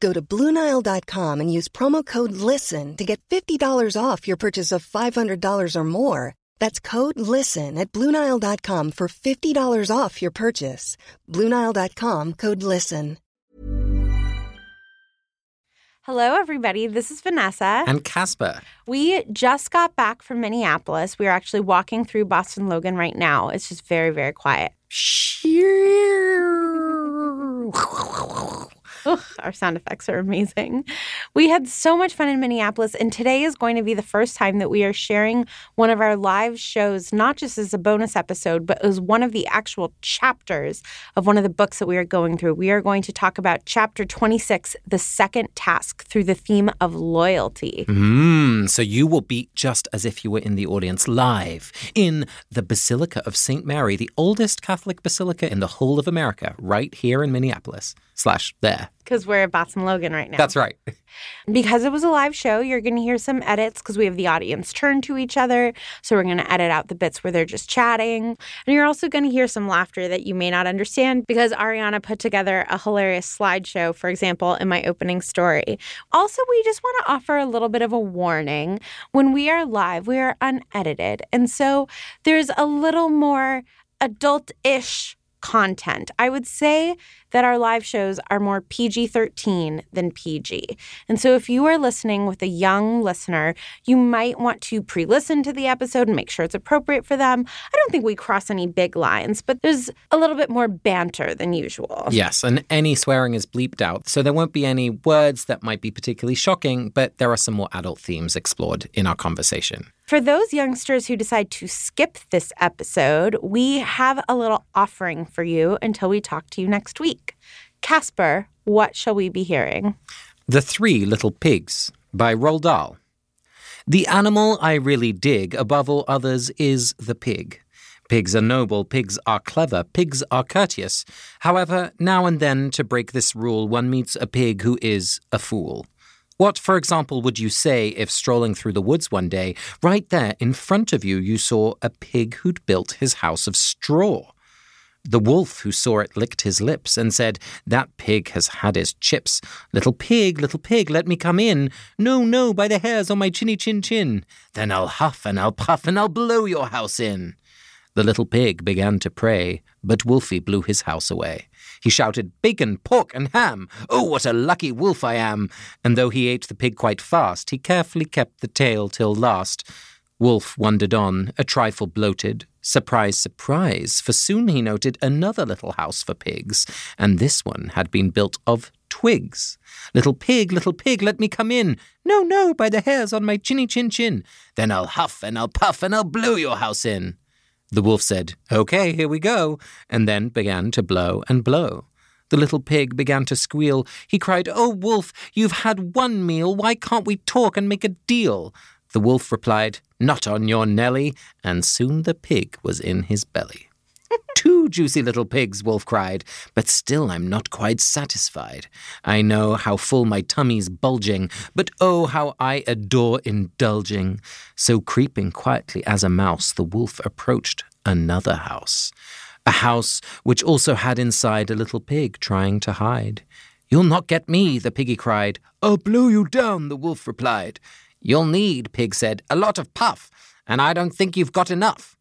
Go to BlueNile.com and use promo code LISTEN to get $50 off your purchase of $500 or more. That's code LISTEN at BlueNile.com for $50 off your purchase. BlueNile.com code LISTEN. Hello, everybody. This is Vanessa. And Casper. We just got back from Minneapolis. We are actually walking through Boston Logan right now. It's just very, very quiet. Ugh, our sound effects are amazing. We had so much fun in Minneapolis, and today is going to be the first time that we are sharing one of our live shows, not just as a bonus episode, but as one of the actual chapters of one of the books that we are going through. We are going to talk about chapter 26, The Second Task, through the theme of loyalty. Mm, so you will be just as if you were in the audience live in the Basilica of St. Mary, the oldest Catholic basilica in the whole of America, right here in Minneapolis, slash there. Because we're at Boston Logan right now. That's right. Because it was a live show, you're going to hear some edits because we have the audience turn to each other. So we're going to edit out the bits where they're just chatting. And you're also going to hear some laughter that you may not understand because Ariana put together a hilarious slideshow, for example, in my opening story. Also, we just want to offer a little bit of a warning. When we are live, we are unedited. And so there's a little more adult ish content. I would say that our live shows are more PG 13 than PG. And so if you are listening with a young listener, you might want to pre listen to the episode and make sure it's appropriate for them. I don't think we cross any big lines, but there's a little bit more banter than usual. Yes, and any swearing is bleeped out. So there won't be any words that might be particularly shocking, but there are some more adult themes explored in our conversation. For those youngsters who decide to skip this episode, we have a little offering for you until we talk to you next week. Casper, what shall we be hearing? The Three Little Pigs by Roald Dahl. The animal I really dig above all others is the pig. Pigs are noble, pigs are clever, pigs are courteous. However, now and then, to break this rule, one meets a pig who is a fool. What, for example, would you say if strolling through the woods one day, right there in front of you, you saw a pig who'd built his house of straw? The wolf who saw it licked his lips and said, That pig has had his chips. Little pig, little pig, let me come in. No, no, by the hairs on my chinny chin chin. Then I'll huff and I'll puff and I'll blow your house in. The little pig began to pray, but Wolfie blew his house away. He shouted, Bacon, pork, and ham! Oh, what a lucky wolf I am! And though he ate the pig quite fast, he carefully kept the tail till last. Wolf wandered on, a trifle bloated. Surprise, surprise, for soon he noted another little house for pigs, and this one had been built of twigs. Little pig, little pig, let me come in. No, no, by the hairs on my chinny chin chin. Then I'll huff and I'll puff and I'll blow your house in. The wolf said, Okay, here we go, and then began to blow and blow. The little pig began to squeal. He cried, Oh, wolf, you've had one meal. Why can't we talk and make a deal? The wolf replied, Not on your Nelly, and soon the pig was in his belly. You, juicy little pigs, Wolf cried. But still I'm not quite satisfied. I know how full my tummy's bulging, but oh, how I adore indulging. So creeping quietly as a mouse, the wolf approached another house. A house which also had inside a little pig trying to hide. You'll not get me, the piggy cried. Oh, I'll blow you down, the wolf replied. You'll need, Pig said, a lot of puff, and I don't think you've got enough.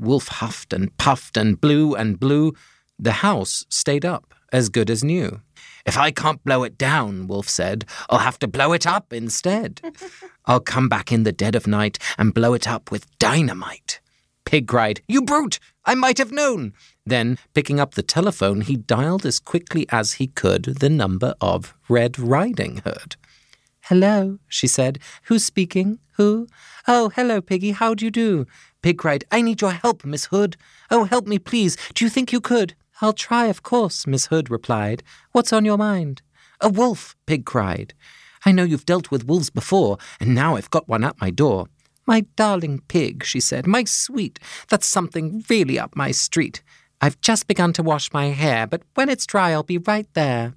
Wolf huffed and puffed and blew and blew. The house stayed up, as good as new. If I can't blow it down, Wolf said, I'll have to blow it up instead. I'll come back in the dead of night and blow it up with dynamite. Pig cried, You brute! I might have known. Then, picking up the telephone, he dialed as quickly as he could the number of Red Riding Hood. Hello, she said. Who's speaking? Who? Oh, hello, Piggy. How do you do? Pig cried, I need your help, Miss Hood. Oh, help me, please. Do you think you could? I'll try, of course, Miss Hood replied. What's on your mind? A wolf, Pig cried. I know you've dealt with wolves before, and now I've got one at my door. My darling pig, she said, my sweet, that's something really up my street. I've just begun to wash my hair, but when it's dry, I'll be right there.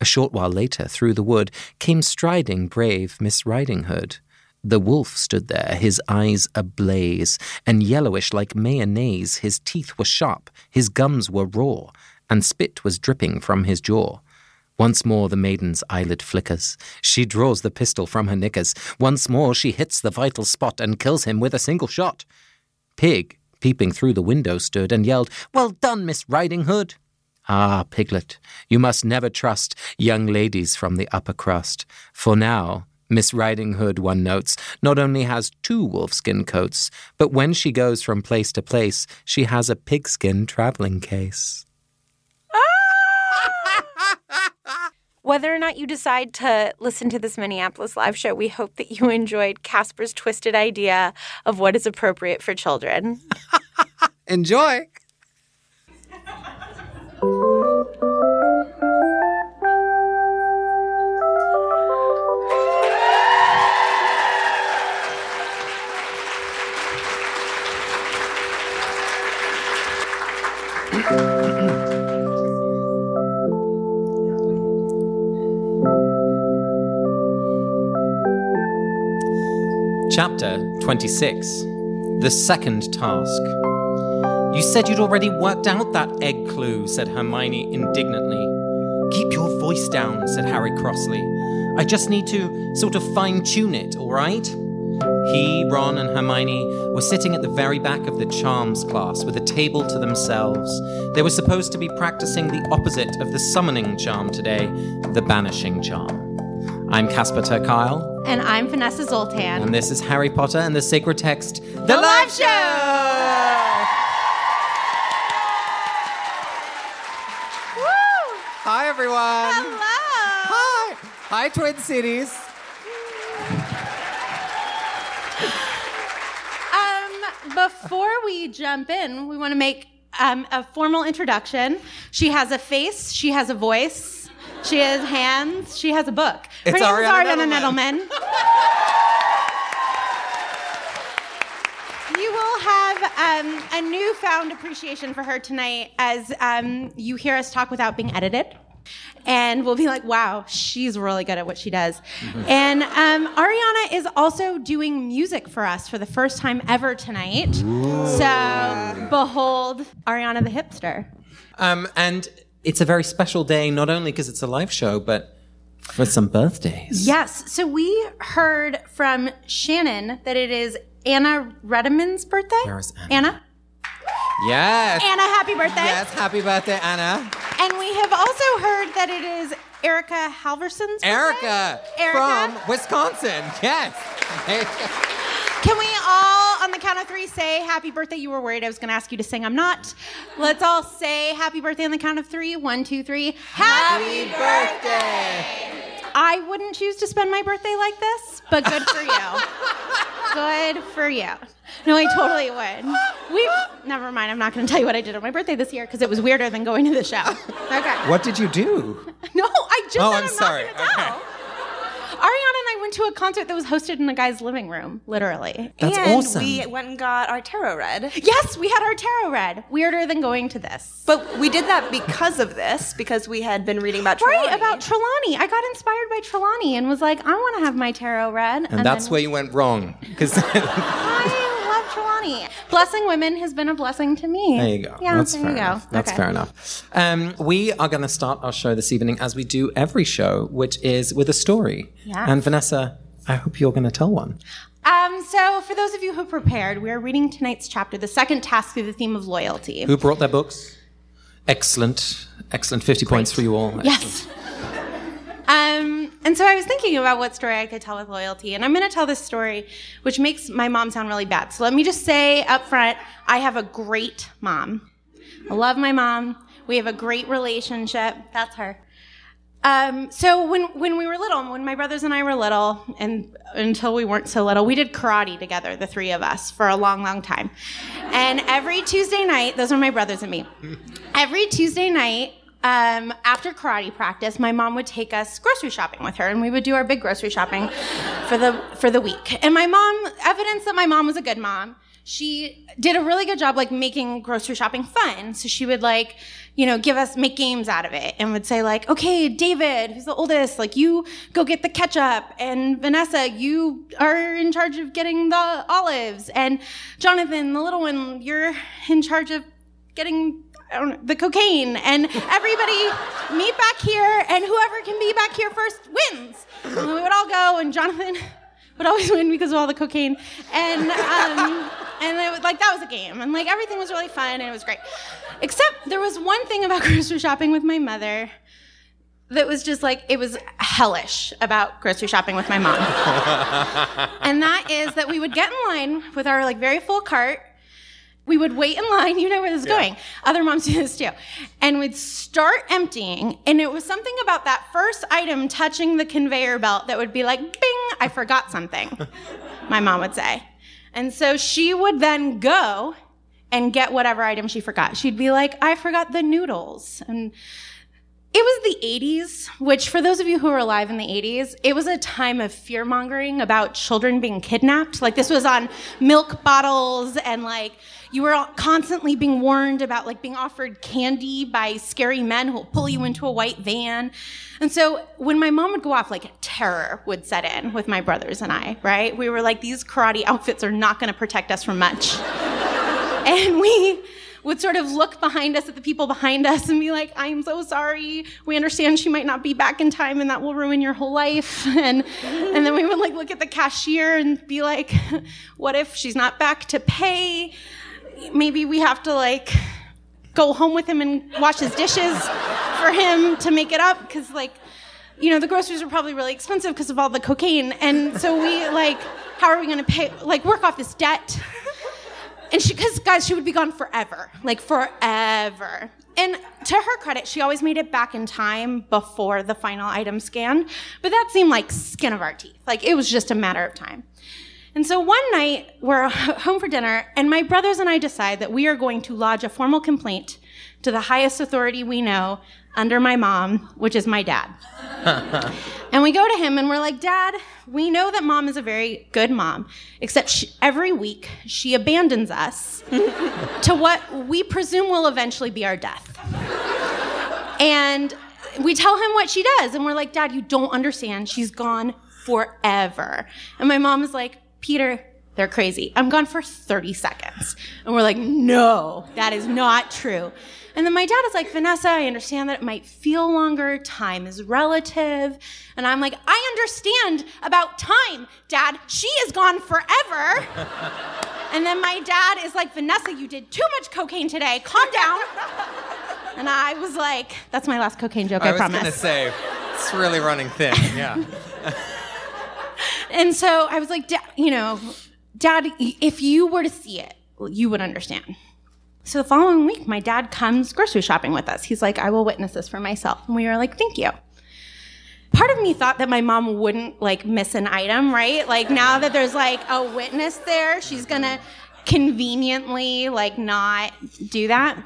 A short while later, through the wood, came striding brave Miss Riding Hood. The wolf stood there, his eyes ablaze, and yellowish like mayonnaise. His teeth were sharp, his gums were raw, and spit was dripping from his jaw. Once more the maiden's eyelid flickers. She draws the pistol from her knickers. Once more she hits the vital spot and kills him with a single shot. Pig, peeping through the window, stood and yelled, Well done, Miss Riding Hood! Ah, Piglet, you must never trust young ladies from the upper crust, for now Miss Riding Hood, one notes, not only has two wolfskin coats, but when she goes from place to place, she has a pigskin traveling case. Ah! Whether or not you decide to listen to this Minneapolis live show, we hope that you enjoyed Casper's twisted idea of what is appropriate for children. Enjoy! Chapter 26 The Second Task. You said you'd already worked out that egg clue, said Hermione indignantly. Keep your voice down, said Harry crossly. I just need to sort of fine tune it, all right? He, Ron, and Hermione were sitting at the very back of the charms class with a table to themselves. They were supposed to be practicing the opposite of the summoning charm today, the banishing charm. I'm Casper ter Kuile, And I'm Vanessa Zoltan. and this is Harry Potter and the Sacred Text, The, Live Show! Hi, everyone. Hello. Hi. Hi, Twin Cities. Um, before we jump in, we want to make um, a formal introduction. She has a face, she has a voice, she has hands, she has a book. Her It's name Ariana is Ariana Nedelman. You will have um, a newfound appreciation for her tonight as um, you hear us talk without being edited. And we'll be like, wow, she's really good at what she does. And um, Ariana is also doing music for us for the first time ever tonight. So, behold, Ariana the hipster. Um, and it's a very special day, not only because it's a live show, but for some birthdays. Yes. So, we heard from Shannon that it is Anna Redemann's birthday. Where is Anna? Anna? Yes. Anna, happy birthday. Yes. Happy birthday, Anna. And we have also heard that it is Erica Halverson's birthday. Erica, Erica? from Wisconsin. Yes. Can we all, on the count of three, say happy birthday? You were worried I was going to ask you to sing. I'm not. Let's all say happy birthday on the count of three. One, two, three. Happy birthday! I wouldn't choose to spend my birthday like this, but good for you. good for you. No, I totally would. We never mind. I'm not going to tell you what I did on my birthday this year because it was weirder than going to the show. Okay. What did you do? No, I just Oh, said I'm I'm, sorry. not going to tell. Ariana and I went to a concert that was hosted in a guy's living room, literally. That's and awesome. we went and got our tarot read. Yes, we had our tarot read. Weirder than going to this. But we did that because of this, because we had been reading about Right, about Trelawney. I got inspired by Trelawney and was like, I want to have my tarot read. And, that's then- where you went wrong. Because I love Trelawney. Blessing women has been a blessing to me. There you go. Yeah, That's there fair you go. enough. That's Okay. fair enough. Um, we are going to start our show this evening as we do every show, which is with a story. Yeah. And Vanessa, I hope you're going to tell one. Um, so, for those of you who prepared, we are reading tonight's chapter, the second task of the theme of loyalty. Who brought their books? Excellent. Excellent. 50 points for you all. Yes. Um, and so I was thinking about what story I could tell with loyalty, and I'm going to tell this story, which makes my mom sound really bad. So let me just say up front, I have a great mom. I love my mom. We have a great relationship. That's her. Um, so when when we were little, when my brothers and I were little, and until we weren't so little, we did karate together, the three of us, for a long, long time. And every Tuesday night, those are my brothers and me. Every Tuesday night, um, after karate practice, my mom would take us grocery shopping with her, and we would do our big grocery shopping for the for the week. And my mom, evidence that my mom was a good mom, she did a really good job, like making grocery shopping fun. So she would like, you know, give us make games out of it, and would say like, okay, David, who's the oldest, like you go get the ketchup, and Vanessa, you are in charge of getting the olives, and Jonathan, the little one, you're in charge of getting know, the cocaine and everybody meet back here and whoever can be back here first wins. And we would all go and Jonathan would always win because of all the cocaine. And um, and it was like that was a game. And like everything was really fun and it was great. Except there was one thing about grocery shopping with my mother that was just like it was hellish about grocery shopping with my mom. and that is that we would get in line with our like very full cart we would wait in line. You know where this is going. Other moms do this too. And we'd start emptying. And it was something about that first item touching the conveyor belt that would be like, bing, I forgot something, my mom would say. And so she would then go and get whatever item she forgot. She'd be like, I forgot the noodles. And it was the 80s, which for those of you who were alive in the 80s, it was a time of fear mongering about children being kidnapped. Like this was on milk bottles and like you were constantly being warned about like being offered candy by scary men who will pull you into a white van. And so when my mom would go off, like terror would set in with my brothers and I, right? We were like, these karate outfits are not going to protect us from much. and we would sort of look behind us at the people behind us and be like, I'm so sorry. We understand she might not be back in time and that will ruin your whole life. And, and then we would like look at the cashier and be like, what if she's not back to pay? Maybe we have to like go home with him and wash his dishes for him to make it up because like, you know, the groceries are probably really expensive because of all the cocaine. And so we like, how are we going to pay, like work off this debt? And she, because guys, she would be gone forever, like forever. And to her credit, she always made it back in time before the final item scan. But that seemed like skin of our teeth. Like it was just a matter of time. And so one night, we're home for dinner, and my brothers and I decide that we are going to lodge a formal complaint to the highest authority we know under my mom, which is my dad. and we go to him and we're like, Dad, we know that mom is a very good mom, except she, every week she abandons us to what we presume will eventually be our death. and we tell him what she does, and we're like, Dad, you don't understand. She's gone forever. And my mom is like, Peter, they're crazy. I'm gone for 30 seconds. And we're like, no, that is not true. And then my dad is like, Vanessa, I understand that it might feel longer. Time is relative. And I'm like, I understand about time, dad. She is gone forever. and then my dad is like, Vanessa, you did too much cocaine today. Calm down. and I was like, that's my last cocaine joke, I, promise. I was gonna say, it's really running thin. Yeah. And so I was like, you know, Dad, if you were to see it, you would understand. So the following week, my dad comes grocery shopping with us. He's like, I will witness this for myself. And we were like, thank you. Part of me thought that my mom wouldn't like miss an item, right? Like now that there's like a witness there, she's gonna conveniently like not do that.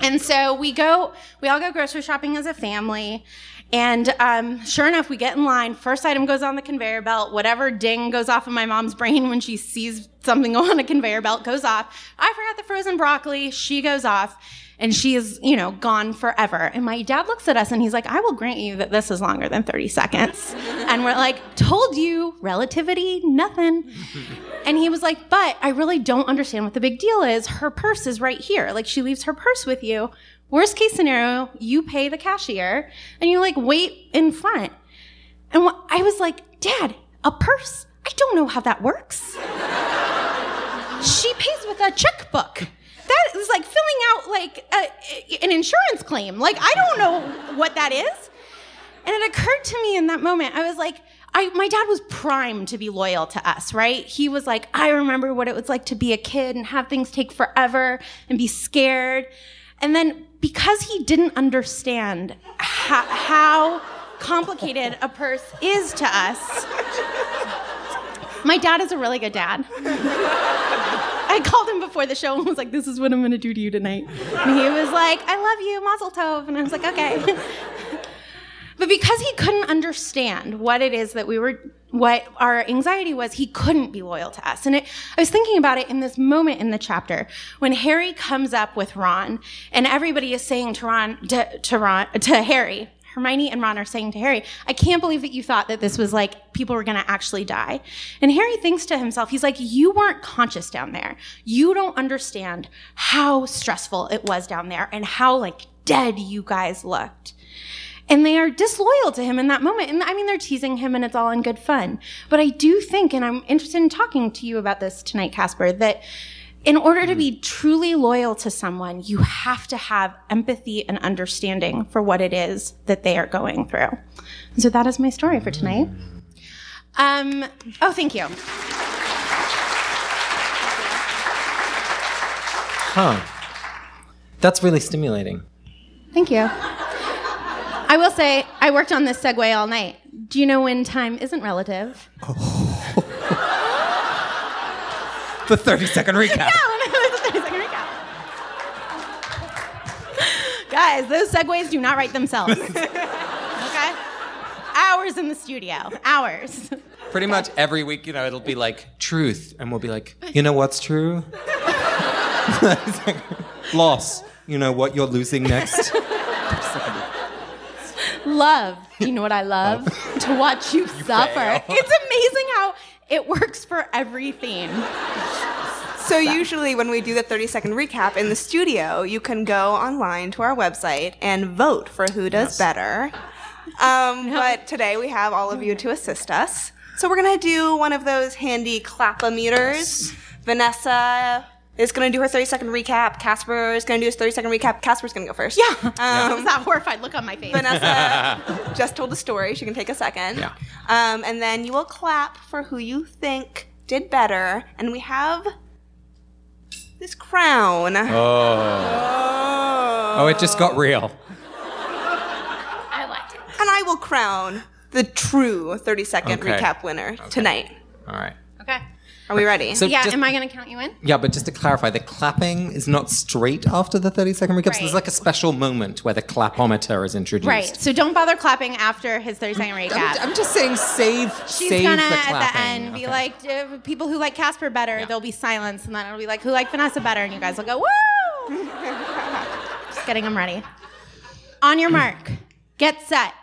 And so we go, we all go grocery shopping as a family. And um, sure enough, we get in line. First item goes on the conveyor belt. Whatever ding goes off in my mom's brain when she sees something go on a conveyor belt goes off. I forgot the frozen broccoli. She goes off and she is, you know, gone forever. And my dad looks at us and he's like, I will grant you that this is longer than 30 seconds. and we're like, told you, relativity, nothing. And he was like, but I really don't understand what the big deal is. Her purse is right here. Like, she leaves her purse with you. Worst case scenario, you pay the cashier and you like wait in front. And wh- I was like, Dad, a purse? I don't know how that works. she pays with a checkbook. That is like filling out like a, an insurance claim. Like I don't know what that is. And it occurred to me in that moment, I was like, I, my dad was primed to be loyal to us, right? He was like, I remember what it was like to be a kid and have things take forever and be scared. And then because he didn't understand how, how complicated a purse is to us, my dad is a really good dad. I called him before the show and was like, "This is what I'm to do to you tonight." And he was like, "I love you, Mazel Tov," and I was like, "Okay." but because he couldn't understand what it is that we were, what our anxiety was, he couldn't be loyal to us. And it, I was thinking about it in this moment in the chapter when Harry comes up with Ron, and everybody is saying to Ron, to, to Ron, to Harry, Hermione and Ron are saying to Harry, I can't believe that you thought that this was like people were going to actually die. And Harry thinks to himself, he's like, You weren't conscious down there. You don't understand how stressful it was down there and how like dead you guys looked. And they are disloyal to him in that moment. And I mean, they're teasing him and it's all in good fun. But I do think, and I'm interested in talking to you about this tonight, Casper, that in order to be truly loyal to someone, you have to have empathy and understanding for what it is that they are going through. And so that is my story for tonight. Um, oh, thank you. Huh. That's really stimulating. Thank you. I will say, I worked on this segue all night. Do you know when time isn't relative? The 30 second recap. Yeah, when it was a 30 second recap. Guys, those segues do not write themselves. okay? Hours in the studio. Hours. Pretty much every week, you know, it'll be like truth, and we'll be like, you know what's true? Loss. You know what you're losing next? Love. Do you know what I love? to watch you, suffer. It's amazing how it works for every theme. So usually when we do the 30 second recap in the studio, you can go online to our website and vote for who does better. Um, but today we have all of you to assist us. So we're gonna do one of those handy clap-o-meters. Vanessa is gonna do her 30 second recap. Casper is gonna do his 30 second recap. Casper's gonna go first. Yeah. Um, that horrified look on my face. Vanessa just told the story. She can take a second. Yeah. Um, and then you will clap for who you think did better. And we have this crown. Oh. Oh, it just got real. I liked it. And I will crown the true 30 second Okay. recap winner tonight. All right. Okay. Are we ready? So Yeah, just- am I going to count you in? Yeah, but just to clarify, the clapping is not straight after the 30 second recap. So Right. there's like a special moment where the clapometer is introduced. Right. So don't bother clapping after his 30 second recap. I'm, I'm just saying, save, She's save gonna the at the end be Okay. like, uh, people who like Casper better, there'll be silence, and then it'll be like, who like Vanessa better, and you guys will go, woo! Just getting them ready. On your mark, get set,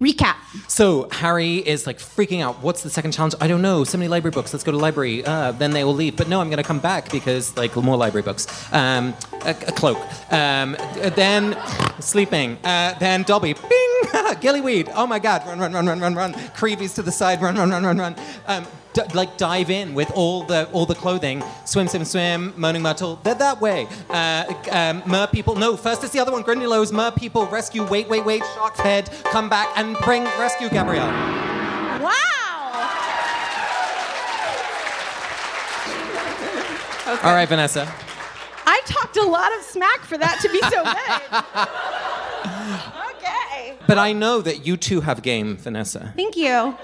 recap. So Harry is like freaking out. What's the second challenge? I don't know. So many library books. Let's go to library. Uh, then they will leave. But no, I'm going to come back because like more library books. Um, a, a cloak. Um, then sleeping. Uh, then Dobby. Bing! Gillyweed. Oh my God! Run, run, run, run, run, run. Creevies to the side. Run, run, run, run, run. Um, d- like dive in with all the all the clothing. Swim, swim, swim. Moaning Myrtle. They're that way. Uh, um, mer people. No, first it's the other one. Grindylows. Mer people. Rescue. Wait, wait, wait. Shark's head. Come back and bring rescue Gabrielle. Wow! All right, Vanessa. I talked a lot of smack for that to be so good. okay. But I know that you two have game, Vanessa. Thank you.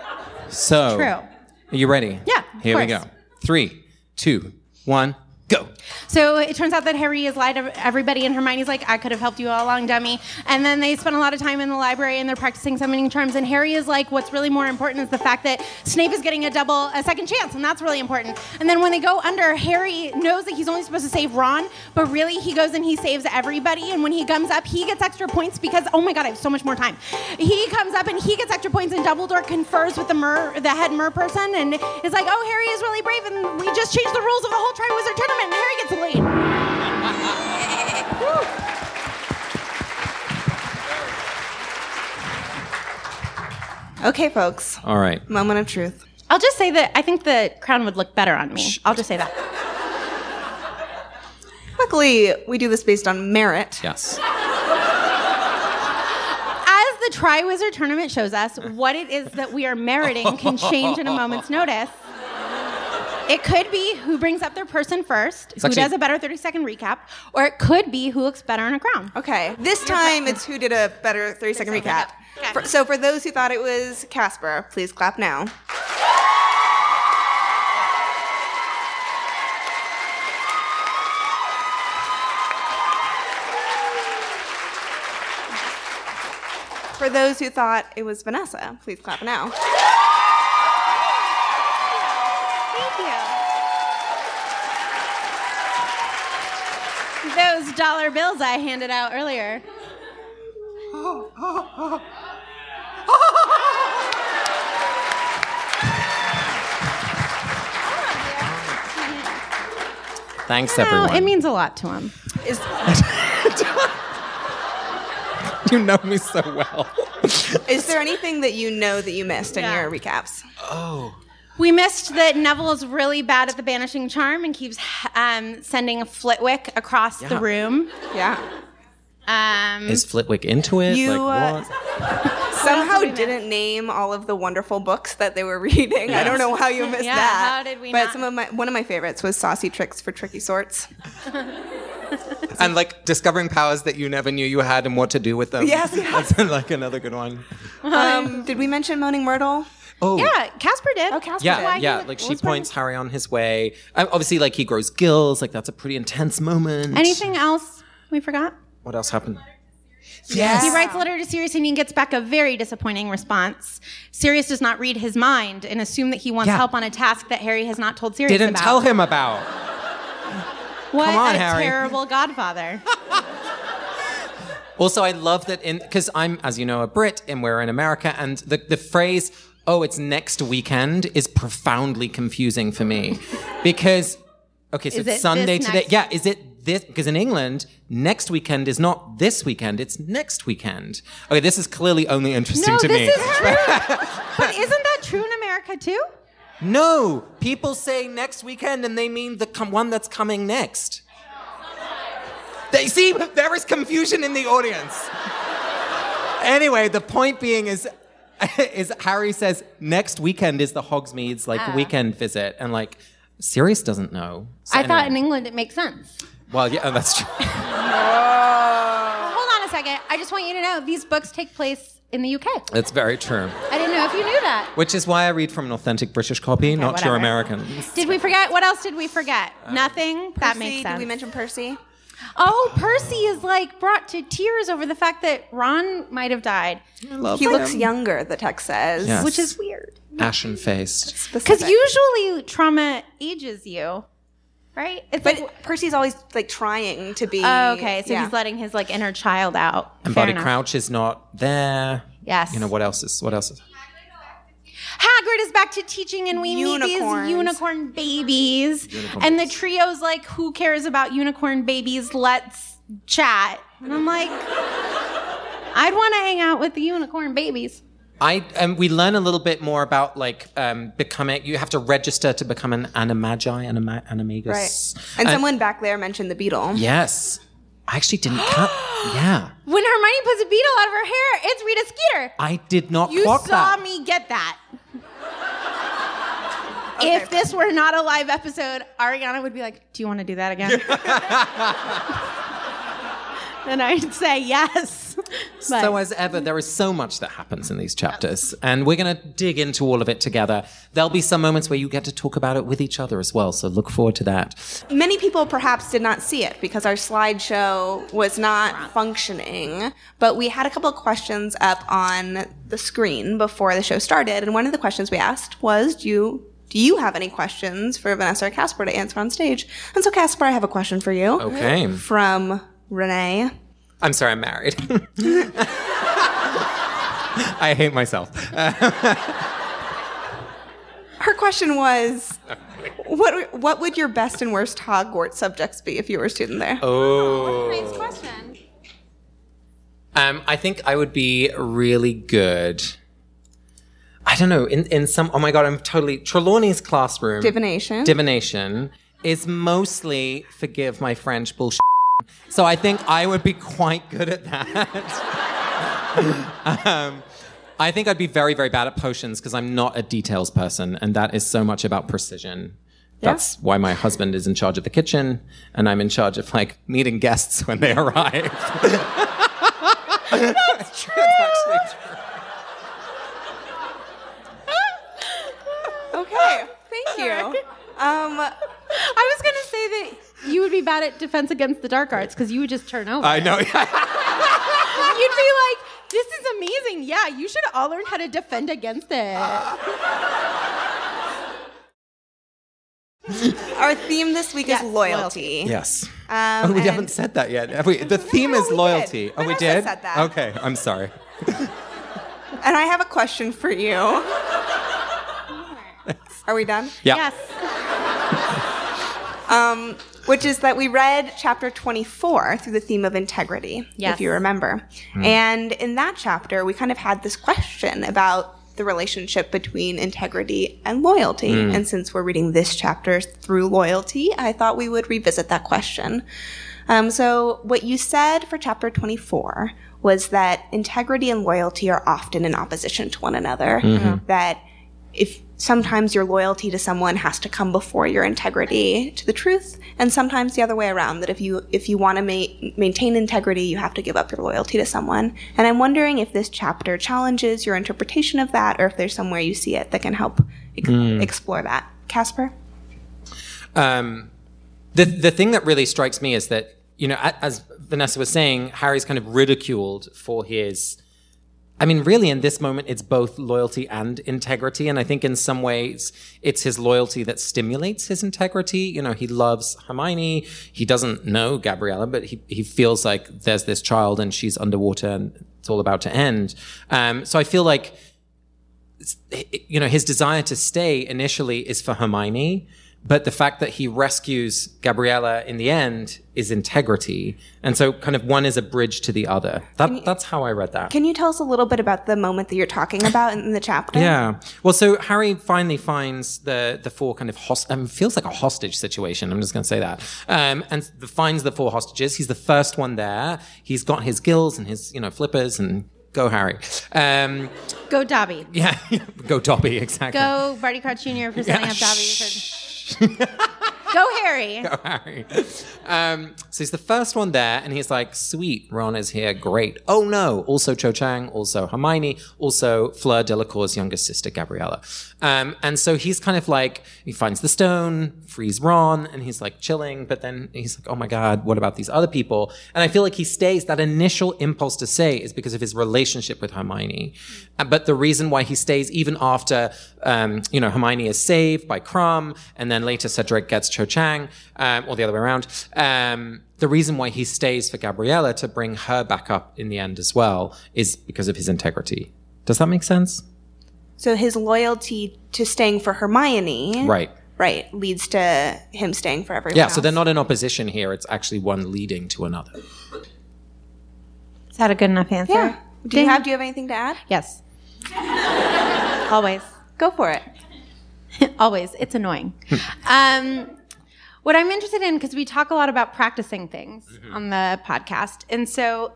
So, True. Are you ready? Yeah, Here we go. Three, two, one. Go. So it turns out that Harry has lied to everybody, and Hermione's like, I could have helped you all along, dummy. And then they spend a lot of time in the library and they're practicing summoning charms. And Harry is like, what's really more important is the fact that Snape is getting a double, a second chance, and that's really important. And then when they go under, Harry knows that he's only supposed to save Ron, but really he goes and he saves everybody. And when he comes up, he gets extra points because, oh my God, I have so much more time. He comes up and he gets extra points, and Dumbledore confers with the mer, the head mer person, and is like, oh, Harry is really brave, and we just changed the rules of the whole Triwizard Tournament, and Harry gets the lead. Okay, folks. All right. Moment of truth. I'll just say that I think the crown would look better on me. I'll just say that. Luckily, we do this based on merit. Yes. As the Triwizard Tournament shows us, what it is that we are meriting can change in a moment's notice. It could be who brings up their person first, who actually- does a better 30 second recap, or it could be who looks better in a crown. Okay, this time it's who did a better 30 second recap. Okay. For- so for those who thought it was Casper, please clap now. For those who thought it was Vanessa, please clap now. Those dollar bills I handed out earlier. Thanks, No, everyone. it means a lot to him. Is, you know me so well. is there anything that you know that you missed in your recaps? Oh. We missed that Neville is really bad at the banishing charm and keeps um, sending Flitwick across the room. Yeah. Um, Is Flitwick into it? You, like uh, what? Somehow did we miss? didn't name all of the wonderful books that they were reading. I don't know how you missed Yeah, that. how did we But not? some of my one of my favorites was Saucy Tricks for Tricky Sorts. and like discovering powers that you never knew you had and what to do with them. Yes, yes. That's like another good one. Um, did we mention Moaning Myrtle? Oh. yeah, Casper did. Oh, Casper Yeah, did. Why he yeah. Like she was points Harry on his way. Um, obviously, like he grows gills. Like that's a pretty intense moment. Anything else we forgot? What else happened? Yes. He writes a letter to Sirius and he gets back a very disappointing response. Sirius does not read his mind and assume that he wants Yeah. help on a task that Harry has not told Sirius Didn't about. tell him about. What Come on, a Harry. terrible godfather. Also, I love that in because I'm, as you know, a Brit and we're in America, and the the phrase "oh, it's next weekend" is profoundly confusing for me because okay, so it's Sunday today. next- Yeah, is it this? Because in England, next weekend is not this weekend; it's next weekend. Okay, this is clearly only interesting no, to this me. is true. but isn't that true in America too? No, people say next weekend and they mean the com- one that's coming next. They see there is confusion in the audience. Anyway, the point being is is Harry says next weekend is the Hogsmeade's like ah. weekend visit and like Sirius doesn't know. So I thought in. England it makes sense. Well, yeah, oh, that's true. Hold on a second. I just want you to know these books take place in the UK. That's very true. I didn't know if you knew that. Which is why I read from an authentic British copy, not whatever. your American. Did we forget? What else did we forget? Um, Nothing. that Percy, makes sense. Did we mention Percy? Oh, Percy is like brought to tears over the fact that Ron might have died, I love He looks younger, the text says. Yes. which is weird. Ashen faced. Because Specific. usually trauma ages you, right? It's But like, Percy's always like trying to be. oh, okay, so yeah. he's letting his like inner child out. And Fair Barty enough. Crouch is not there. Yes. You know what else is what else is Hagrid is back to teaching, and we meet these unicorn babies. and the trio's like, "Who cares about unicorn babies? Let's chat." And I'm like, I'd want to hang out with the unicorn babies. I um, we learn a little bit more about like um, becoming. You have to register to become an animagi, anima, animagus. Right. And someone back there mentioned the beetle. Yes, I actually didn't. cut. Yeah, When Hermione puts a beetle out of her hair, it's Rita Skeeter. I did not You clock saw me get that. If this were not a live episode, Ariana would be like, "Do you want to do that again?" then I'd say yes. But So, as ever, there is so much that happens in these chapters, and we're going to dig into all of it together. There'll be some moments where you get to talk about it with each other as well, so look forward to that. Many people perhaps did not see it because our slideshow was not functioning, but we had a couple of questions up on the screen before the show started, and one of the questions we asked was, "Do you do you have any questions for Vanessa or Casper to answer on stage?" And so, Casper, I have a question for you. Okay. From Renee. I'm sorry, I'm married. I hate myself. Her question was, "What what would your best and worst Hogwarts subjects be if you were a student there?" Oh. What a nice question. Um, I think I would be really good. I don't know. In in some. Oh my god, I'm totally Trelawney's classroom. Divination. Divination is mostly forgive my French bullshit. So I think I would be quite good at that. um, I think I'd be very very bad at potions because I'm not a details person, and that is so much about precision. That's why my husband is in charge of the kitchen, and I'm in charge of like meeting guests when they arrive. That's true. actually true. Okay, thank you. Um, I was gonna you would be bad at defense against the dark arts because you would just turn over. I know. You'd be like, "This is amazing. Yeah, you should all learn how to defend against it." our theme this week Yes, is loyalty. yes. Um, oh, we haven't said that yet. Have we? The theme no, is we did. loyalty. Oh, we Vanessa did. said that. Okay, I'm sorry. And I have a question for you. Are we done? Yeah. Yes. Um, which is that we read chapter 24 through the theme of integrity, Yes. if you remember. Hmm. And in that chapter, we kind of had this question about the relationship between integrity and loyalty. Hmm. And since we're reading this chapter through loyalty, I thought we would revisit that question. Um, so, what you said for chapter 24 was that integrity and loyalty are often in opposition to one another. Mm-hmm. That if sometimes your loyalty to someone has to come before your integrity to the truth, and sometimes the other way around. That if you if you want to ma- maintain integrity, you have to give up your loyalty to someone. And I'm wondering if this chapter challenges your interpretation of that, or if there's somewhere you see it that can help ex- explore that. Casper. Um, the the thing that really strikes me is that you know, as Vanessa was saying, Harry's kind of ridiculed for his. I mean, really, in this moment, it's both loyalty and integrity. And I think in some ways, it's his loyalty that stimulates his integrity. You know, he loves Hermione. He doesn't know Gabriella, but he, he feels like there's this child and she's underwater and it's all about to end. Um, so I feel like you know, his desire to stay initially is for Hermione, but the fact that he rescues Gabriella in the end is integrity. And so kind of one is a bridge to the other. That, that's how I read that. Can you tell us a little bit about the moment that you're talking about in the chapter? Yeah. Well, so Harry finally finds the the four kind of host. Um, feels like a hostage situation. I'm just going to say that. Um, and the, finds the four hostages. He's the first one there. He's got his gills and his you know flippers and go Harry. Um, Go Dobby. yeah, go Dobby exactly. Go Barty Crouch Jr. for setting Yeah, up Dobby question. Go Harry. Go Harry. Um, so he's the first one there, and he's like, "Sweet, Ron is here. Great. Oh no, also Cho Chang, also Hermione, also Fleur Delacour's younger sister Gabriella." Um, and so he's kind of like, he finds the stone, frees Ron, and he's like chilling. But then he's like, "Oh my God, what about these other people?" And I feel like he stays. That initial impulse to say is because of his relationship with Hermione. Uh, But the reason why he stays, even after um, you know Hermione is saved by Krum, and then later Cedric gets Cho Chang, um, or the other way around. Um, the reason why he stays for Gabriella to bring her back up in the end as well is because of his integrity. Does that make sense? So his loyalty to staying for Hermione, Right. right, leads to him staying for everyone. Yeah. So they're not in opposition here. It's actually one leading to another. Is that a good enough answer? Yeah. Do you have Do you have anything to add? Yes. Always. Go for it. Always. It's annoying. um, what I'm interested in, because we talk a lot about practicing things on the podcast. And so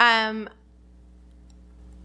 um,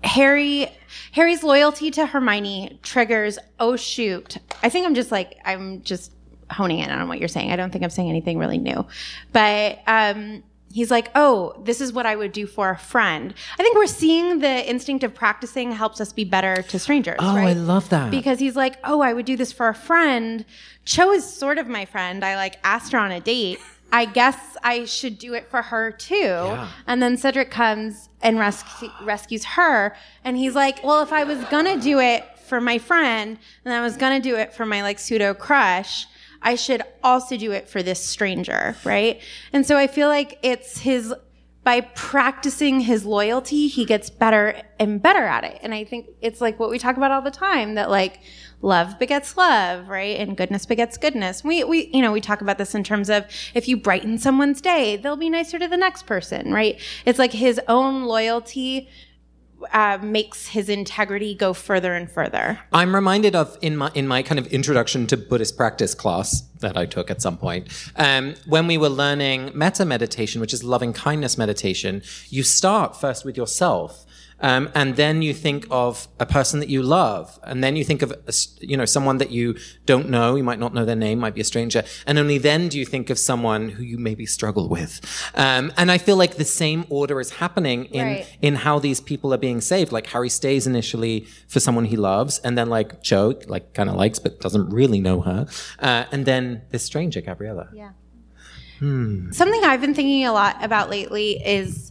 Harry Harry's loyalty to Hermione triggers, oh shoot. I think I'm just like I'm just honing in on what you're saying. I don't think I'm saying anything really new. But um he's like, oh, this is what I would do for a friend. I think we're seeing the instinct of practicing helps us be better to strangers. Oh, I love that. Because he's like, oh, I would do this for a friend. Cho is sort of my friend. I like asked her on a date. I guess I should do it for her too. And then Cedric comes and rescu- rescues her. And he's like, well, if I was going to do it for my friend and I was going to do it for my like pseudo crush, I should also do it for this stranger, right? And so I feel like it's his by practicing his loyalty, he gets better and better at it. And I think it's like what we talk about all the time that like love begets love, right? And goodness begets goodness. We we you know, we talk about this in terms of if you brighten someone's day, they'll be nicer to the next person, right? It's like his own loyalty uh, makes his integrity go further and further. I'm reminded of in my in my kind of introduction to Buddhist practice class that I took at some point, um, when we were learning metta meditation, which is loving kindness meditation. You start first with yourself. Um, and then you think of a person that you love, and then you think of a you know someone that you don't know. You might not know their name, might be a stranger, and only then do you think of someone who you maybe struggle with. Um, and I feel like the same order is happening in Right. in how these people are being saved. Like Harry stays initially for someone he loves, and then like Joe, like kind of likes but doesn't really know her, uh, and then this stranger, Gabriella. Yeah. Something I've been thinking a lot about lately is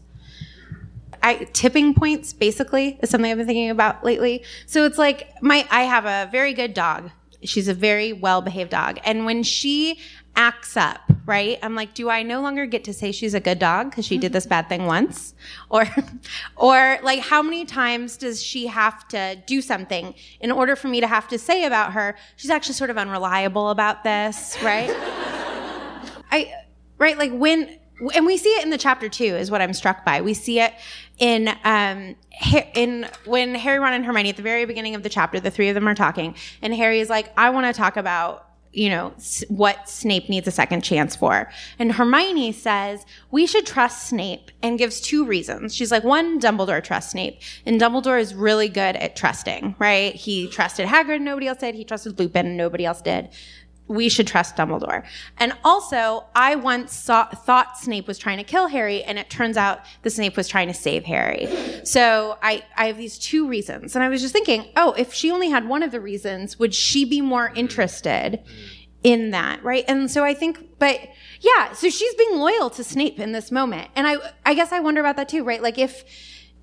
I tipping points basically is something I've been thinking about lately. So it's like my I have a very good dog. She's a very well-behaved dog. And when she acts up, right? I'm like, do I no longer get to say she's a good dog because she did this bad thing once? Or or like how many times does she have to do something in order for me to have to say about her, she's actually sort of unreliable about this, right? I right like when and we see it in the chapter too is what I'm struck by. We see it in um in when Harry, Ron, and Hermione at the very beginning of the chapter, the three of them are talking, and Harry is like, "I want to talk about." You know, what Snape needs a second chance for. And Hermione says, we should trust Snape and gives two reasons. She's like, one, Dumbledore trusts Snape. And Dumbledore is really good at trusting, right? He trusted Hagrid, nobody else did. He trusted Lupin, nobody else did we should trust Dumbledore. And also, I once saw, thought Snape was trying to kill Harry, and it turns out the Snape was trying to save Harry. So I, I have these two reasons. And I was just thinking, oh, if she only had one of the reasons, would she be more interested in that? Right. And so I think, but yeah, so she's being loyal to Snape in this moment. And I, I guess I wonder about that too, right? Like if,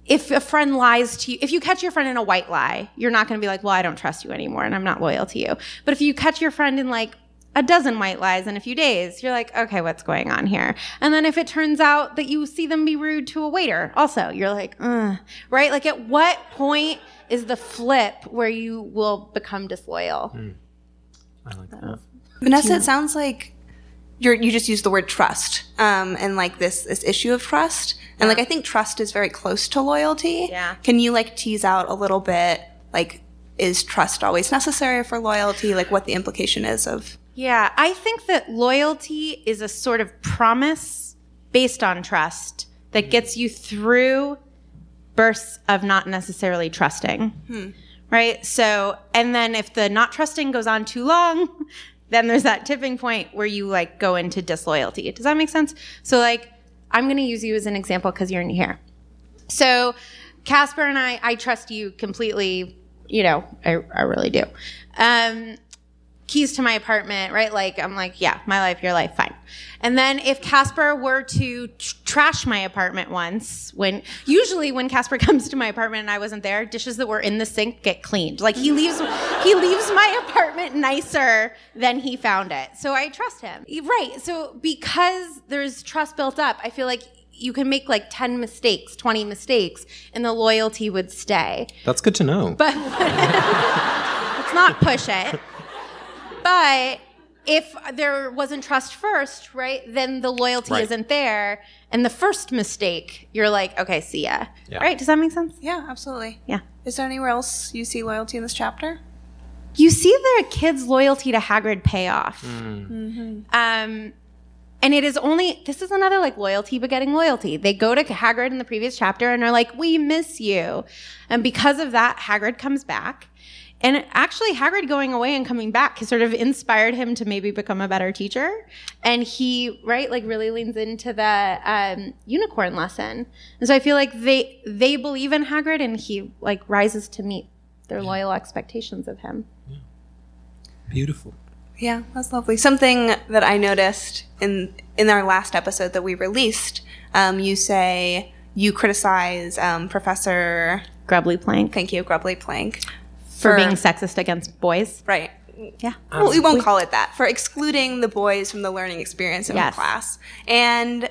if a friend lies to you, if you catch your friend in a white lie, you're not going to be like, well, I don't trust you anymore and I'm not loyal to you. But if you catch your friend in like a dozen white lies in a few days, you're like, okay, what's going on here? And then if it turns out that you see them be rude to a waiter, also, you're like, Ugh. right? Like at what point is the flip where you will become disloyal? Hmm. I like that. Vanessa, it sounds like you're, you just use the word trust, um, and like this this issue of trust, and like I think trust is very close to loyalty. Yeah. Can you like tease out a little bit, like, is trust always necessary for loyalty? Like, what the implication is of? Yeah, I think that loyalty is a sort of promise based on trust that gets you through bursts of not necessarily trusting. Right? So, and then if the not trusting goes on too long, then there's that tipping point where you like go into disloyalty. Does that make sense? So, like, I'm going to use you as an example because you're in here. So, Casper and I, I trust you completely. You know, I, I really do. Um, keys to my apartment, right? Like, I'm like, yeah, my life, your life, fine. And then if Casper were to tr- trash my apartment once, when usually when Casper comes to my apartment and I wasn't there, dishes that were in the sink get cleaned. Like he leaves, he leaves my apartment nicer than he found it. So I trust him. Right. So because there's trust built up, I feel like you can make like 10 mistakes, 20 mistakes, and the loyalty would stay. That's good to know. But let's not push it. But if there wasn't trust first, right, then the loyalty Right. isn't there. And the first mistake, you're like, okay, see ya. Yeah. Right? Does that make sense? Yeah, absolutely. Yeah. Is there anywhere else you see loyalty in this chapter? You see the kid's loyalty to Hagrid pay off. Um, and it is only, this is another like loyalty begetting loyalty. They go to Hagrid in the previous chapter and are like, we miss you. And because of that, Hagrid comes back. And actually, Hagrid going away and coming back has sort of inspired him to maybe become a better teacher. And he, right, like really leans into the um, unicorn lesson. And so I feel like they they believe in Hagrid, and he like rises to meet their loyal expectations of him. Beautiful. Yeah, that's lovely. Something that I noticed in in our last episode that we released, um, you say you criticize um, Professor Grubbly Plank Thank you, Grubbly Plank, for being sexist against boys. right. Yeah. Well, we won't call it that for excluding the boys from the learning experience in Yes. the class. And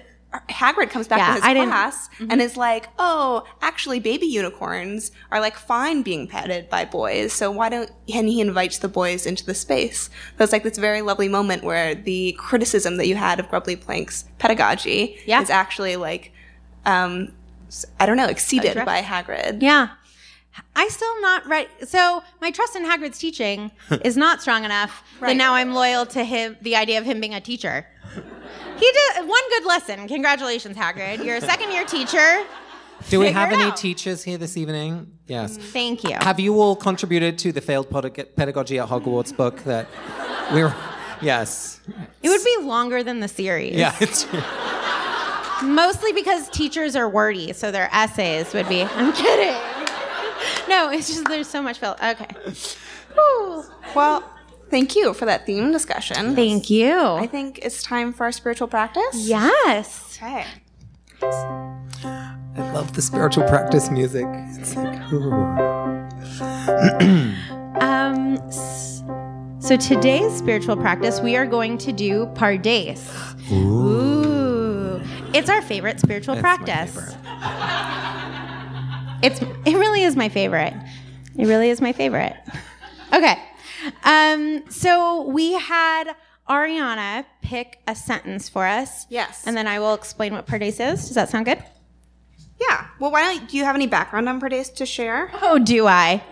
Hagrid comes back Yeah, to his I didn't- Mm-hmm. class and is like, "Oh, actually, baby unicorns are like fine being petted by boys. So why don't?" And he invites the boys into the space. So it's like this very lovely moment where the criticism that you had of Grubbly Plank's pedagogy Yeah. is actually like, um, I don't know, exceeded by Hagrid. Yeah. I still not ready. So my trust in Hagrid's teaching is not strong enough that Right. now I'm loyal to him. The idea of him being a teacher. He did one good lesson. Congratulations, Hagrid. You're a second year teacher. Do we Figure have any out. teachers here this evening? Yes. Mm, thank you. Have you all contributed to the failed pedagogy at Hogwarts book that we were? Yes. It would be longer than the series. Yeah. It's, Mostly because teachers are wordy, so their essays would be. I'm kidding. No, it's just there's so much fill. Okay. Whew. Well, thank you for that theme discussion. Thank you. I think it's time for our spiritual practice. yes. Okay. I love the spiritual practice music. It's like, ooh. Um, so today's spiritual practice, we are going to do Pardes. Ooh. It's our favorite spiritual It's my practice. It's it really is my favorite. It really is my favorite. Okay. Um, so we had Ariana pick a sentence for us. Yes. And then I will explain what Pardes is. Does that sound good? Yeah. Well, why don't you? do you have any background on Pardes to share? Oh, do I?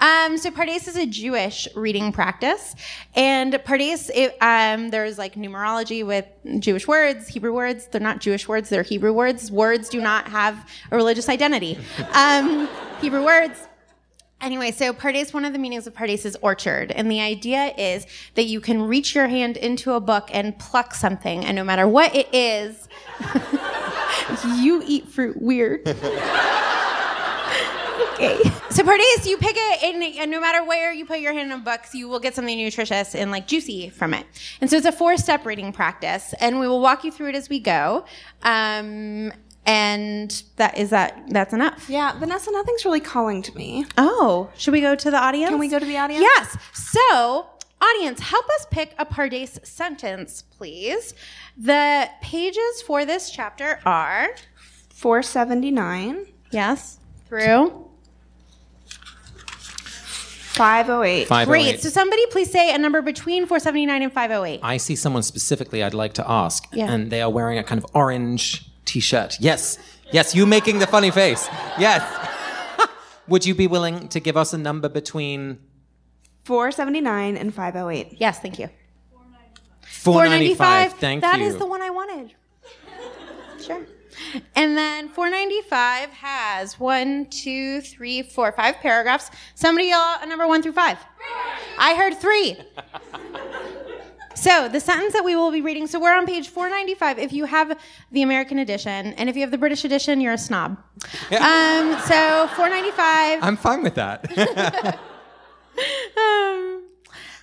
Um, so Pardes is a Jewish reading practice, and Pardes, it, um, there's like numerology with Jewish words, Hebrew words. They're not Jewish words; they're Hebrew words. Words do not have a religious identity. Um, Hebrew words. Anyway, so Pardes, one of the meanings of Pardes is orchard. And the idea is that you can reach your hand into a book and pluck something, and no matter what it is, you eat fruit weird. okay. So Pardes, you pick it, and, and no matter where you put your hand in a book, you will get something nutritious and like juicy from it. And so it's a four-step reading practice, and we will walk you through it as we go. Um, and that is that. That's enough. Yeah, Vanessa, nothing's really calling to me. Oh, should we go to the audience? Can we go to the audience? Yes. So, audience, help us pick a Pardes sentence, please. The pages for this chapter are 479, yes through 508. 508. great. So, somebody please say a number between 479 and 508. I see someone specifically I'd like to ask, Yeah. and they are wearing a kind of orange t-shirt. Yes, yes, you making the funny face. Yes. Would you be willing to give us a number between 479 and 508. Yes, thank you. 495? Thank That you. is the one I wanted. Sure. And then 495 has one, two, three, four, five paragraphs. Somebody yell a number one through five. I heard three. So the sentence that we will be reading. So we're on page 495. If you have the American edition, and if you have the British edition, you're a snob. Um, so 495. I'm fine with that. Um,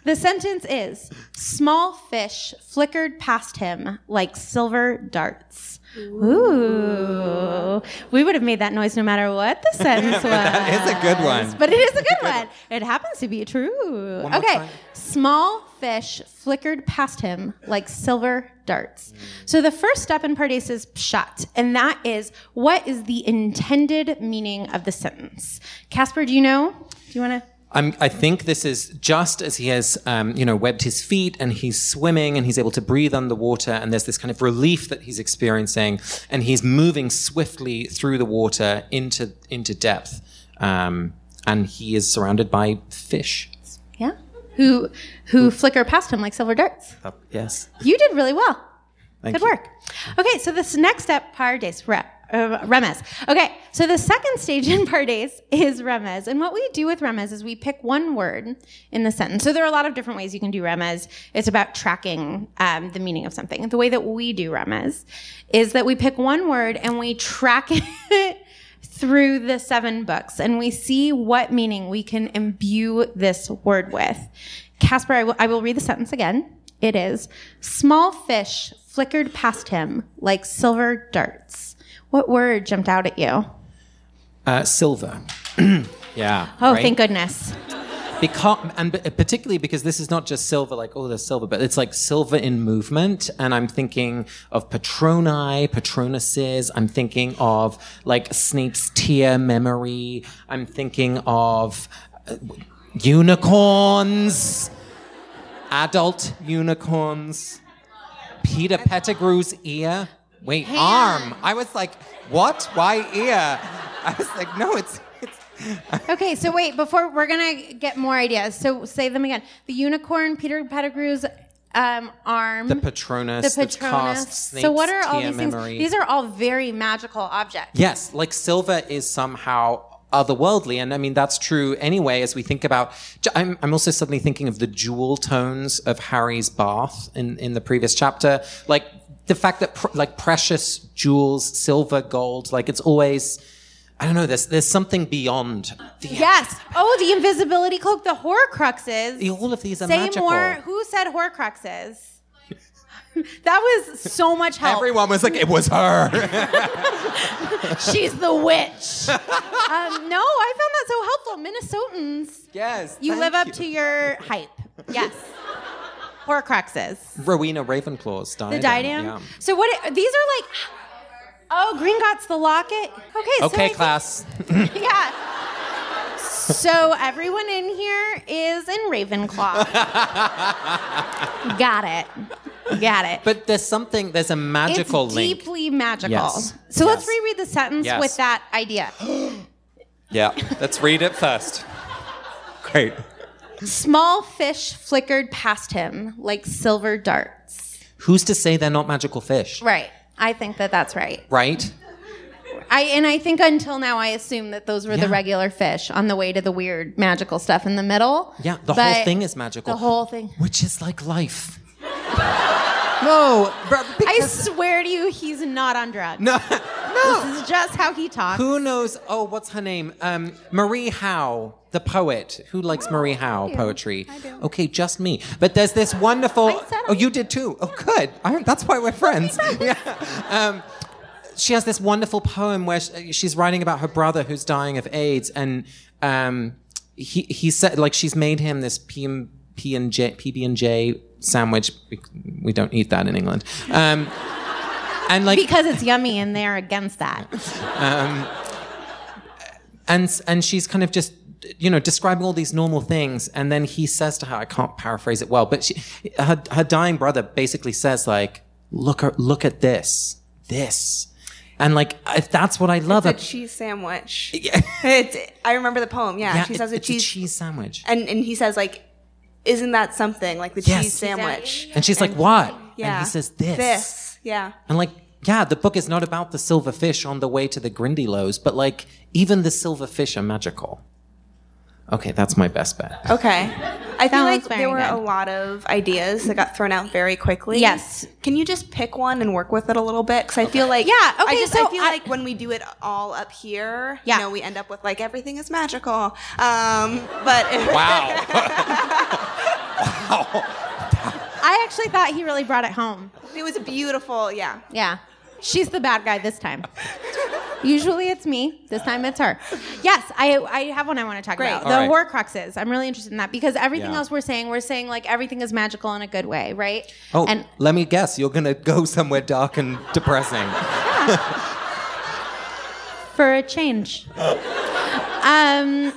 the sentence is Small fish flickered past him like silver darts. Ooh. We would have made that noise no matter what the sentence was. that is a good one. But it is a good one. It happens to be true. One Okay. Small fish flickered past him like silver darts. Mm. So the first step in Pardes is pshat, and that is what is the intended meaning of the sentence. Casper, do you know? Do you want to? I'm, I think this is just as he has, um, you know, webbed his feet and he's swimming and he's able to breathe underwater and there's this kind of relief that he's experiencing and he's moving swiftly through the water into into depth, um, and he is surrounded by fish. Yeah. Who who flicker past him like silver darts. yes. You did really well. Thank Good you. work. Okay, so this next step, Pardes, rep. uh, remez. Okay, so the second stage in Pardes is remez, and what we do with remez is we pick one word in the sentence. So there are a lot of different ways you can do remez. It's about tracking um, the meaning of something. The way that we do remez is that we pick one word and we track it through the seven books, and we see what meaning we can imbue this word with. Casper, I will, I will read the sentence again. It is small fish flickered past him like silver darts. What word jumped out at you? Uh, silver. yeah. Oh, right? thank goodness. because and particularly because this is not just silver like oh there's silver but it's like silver in movement and i'm thinking of patroni patronuses i'm thinking of like snape's tear memory i'm thinking of uh, unicorns adult unicorns peter pettigrew's ear wait arm i was like what why ear i was like no it's it's Okay, so wait, before we're gonna get more ideas. So say them again. The unicorn, Peter Pettigrew's um, arm. The Patronus, The Patronus. cast, so what are all these things? memory. These are all very magical objects. Yes, like silver is somehow otherworldly. And I mean, that's true anyway, as we think about. I'm, I'm also suddenly thinking of the jewel tones of Harry's bath in, in the previous chapter. Like the fact that pr- like precious jewels, silver, gold, like it's always. I don't know. There's there's something beyond. The, Yes. Oh, the invisibility cloak, the Horcruxes. All of these are Say magical. more. Who said Horcruxes? that was so much help. Everyone was like, it was her. She's the witch. um, no, I found that so helpful. Minnesotans, yes. you live up you. to your hype. Yes. Horcruxes. Rowena Ravenclaw's diadem. The diadem. yeah. So what? These are like. Oh, Gringotts the locket. Okay. So Okay, think- class. yeah. So everyone in here is in Ravenclaw. Got it. Got it. But there's something, there's a magical it's link. deeply magical. Yes. So let's reread the sentence Yes. with that idea. Yeah, let's read it first. Great. Small fish flickered past him like silver darts. Who's to say they're not magical fish? Right. I think that that's right. Right? I and I think until now I assumed that those were the regular fish on the way to the weird magical stuff in the middle. Yeah, the But whole thing is magical. The whole thing. Which is like life. No, but I swear to you, he's not on drugs. no, no. This is just how he talks. who knows? Oh, what's her name? Um, Marie Howe, the poet. Who likes Marie Howe poetry? Okay, just me. But there's this wonderful. I said oh, I- you did too. Oh, good. I, that's why we're friends. yeah. Um, she has this wonderful poem where she's writing about her brother who's dying of AIDS, and um, he he said like she's made him this P and P and J PB and J sandwich. We, we don't eat that in England. Um, and like because it's yummy and they're against that. and and she's kind of just you know describing all these normal things and then he says to her i can't paraphrase it well but she, her, her dying brother basically says like look at look at this this and like if that's what i love It's a cheese sandwich. Yeah. It's, I remember the poem. Yeah, Yeah, she it- says a it's cheese, a cheese sandwich and and he says like, "Isn't that something? Like the Yes. cheese sandwich?" and she's like what? Yeah, and he says this. This, yeah. and like yeah the book is not about the silver fish on the way to the grindylows but like even the silver fish are magical okay that's my best bet Okay. I feel like there were good. a lot of ideas that got thrown out very quickly. Yes. Can you just pick one and work with it a little bit? Because I feel like Yeah, I okay, just so I feel I- like when we do it all up here, Yeah. you know, we end up with like everything is magical. Um, but wow wow. I actually thought he really brought it home. it was beautiful. Yeah. Yeah. She's the bad guy this time. Usually it's me. This time it's her. Yes, I I have one I want to talk Great. about. All The right. Horcruxes. I'm really interested in that because everything Yeah. else we're saying, we're saying like everything is magical in a good way, right? Oh, And let me guess. You're gonna go somewhere dark and depressing. for a change. um,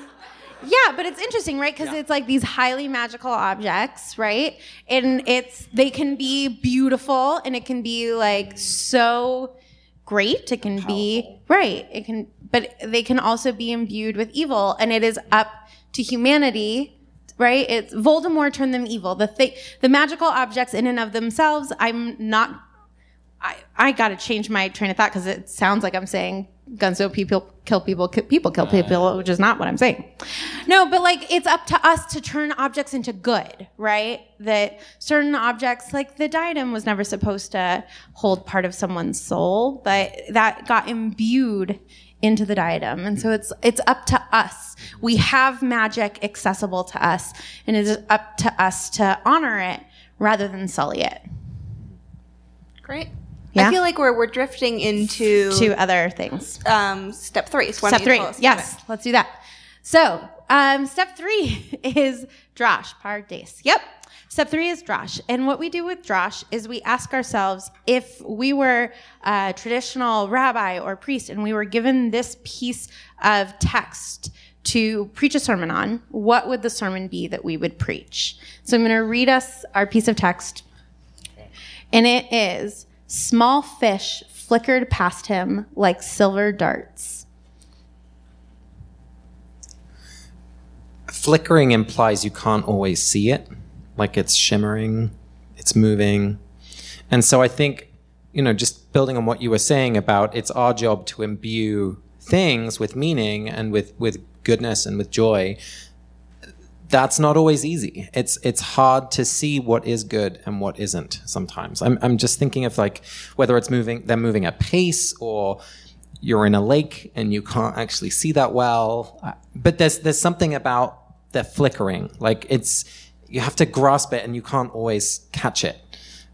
yeah, but it's interesting, right? Because it's like these highly magical objects, right? And it's they can be beautiful, and it can be like so great. It can be right. It can, but they can also be imbued with evil, and it is up to humanity. Right? It's Voldemort turned them evil. The thing, the magical objects in and of themselves, I'm not I, I got to change my train of thought because it sounds like I'm saying guns don't people kill people, people kill people, which is not what I'm saying. No, but like it's up to us to turn objects into good, right? That certain objects, like the diadem, was never supposed to hold part of someone's soul, but that got imbued into the diadem, and so it's it's up to us. We have magic accessible to us, and it is up to us to honor it rather than sully it. Great. Yeah? I feel like we're we're drifting into To other things. um, step three. So Step three. tell us about Yes, it? let's do that. So, um, step three is drosh, Pardes. Yep. Step three is drosh. And what we do with drosh is we ask ourselves if we were a traditional rabbi or priest and we were given this piece of text to preach a sermon on, what would the sermon be that we would preach? So I'm going to read us our piece of text. And it is small fish flickered past him like silver darts. Flickering implies you can't always see it, like it's shimmering, it's moving. And so I think, you know, just building on what you were saying about it's our job to imbue things with meaning and with, with goodness and with joy. That's not always easy. It's it's hard to see what is good and what isn't sometimes. I'm I'm just thinking of like whether it's moving they're moving at pace or you're in a lake and you can't actually see that well. But there's there's something about the flickering. Like it's you have to grasp it and you can't always catch it.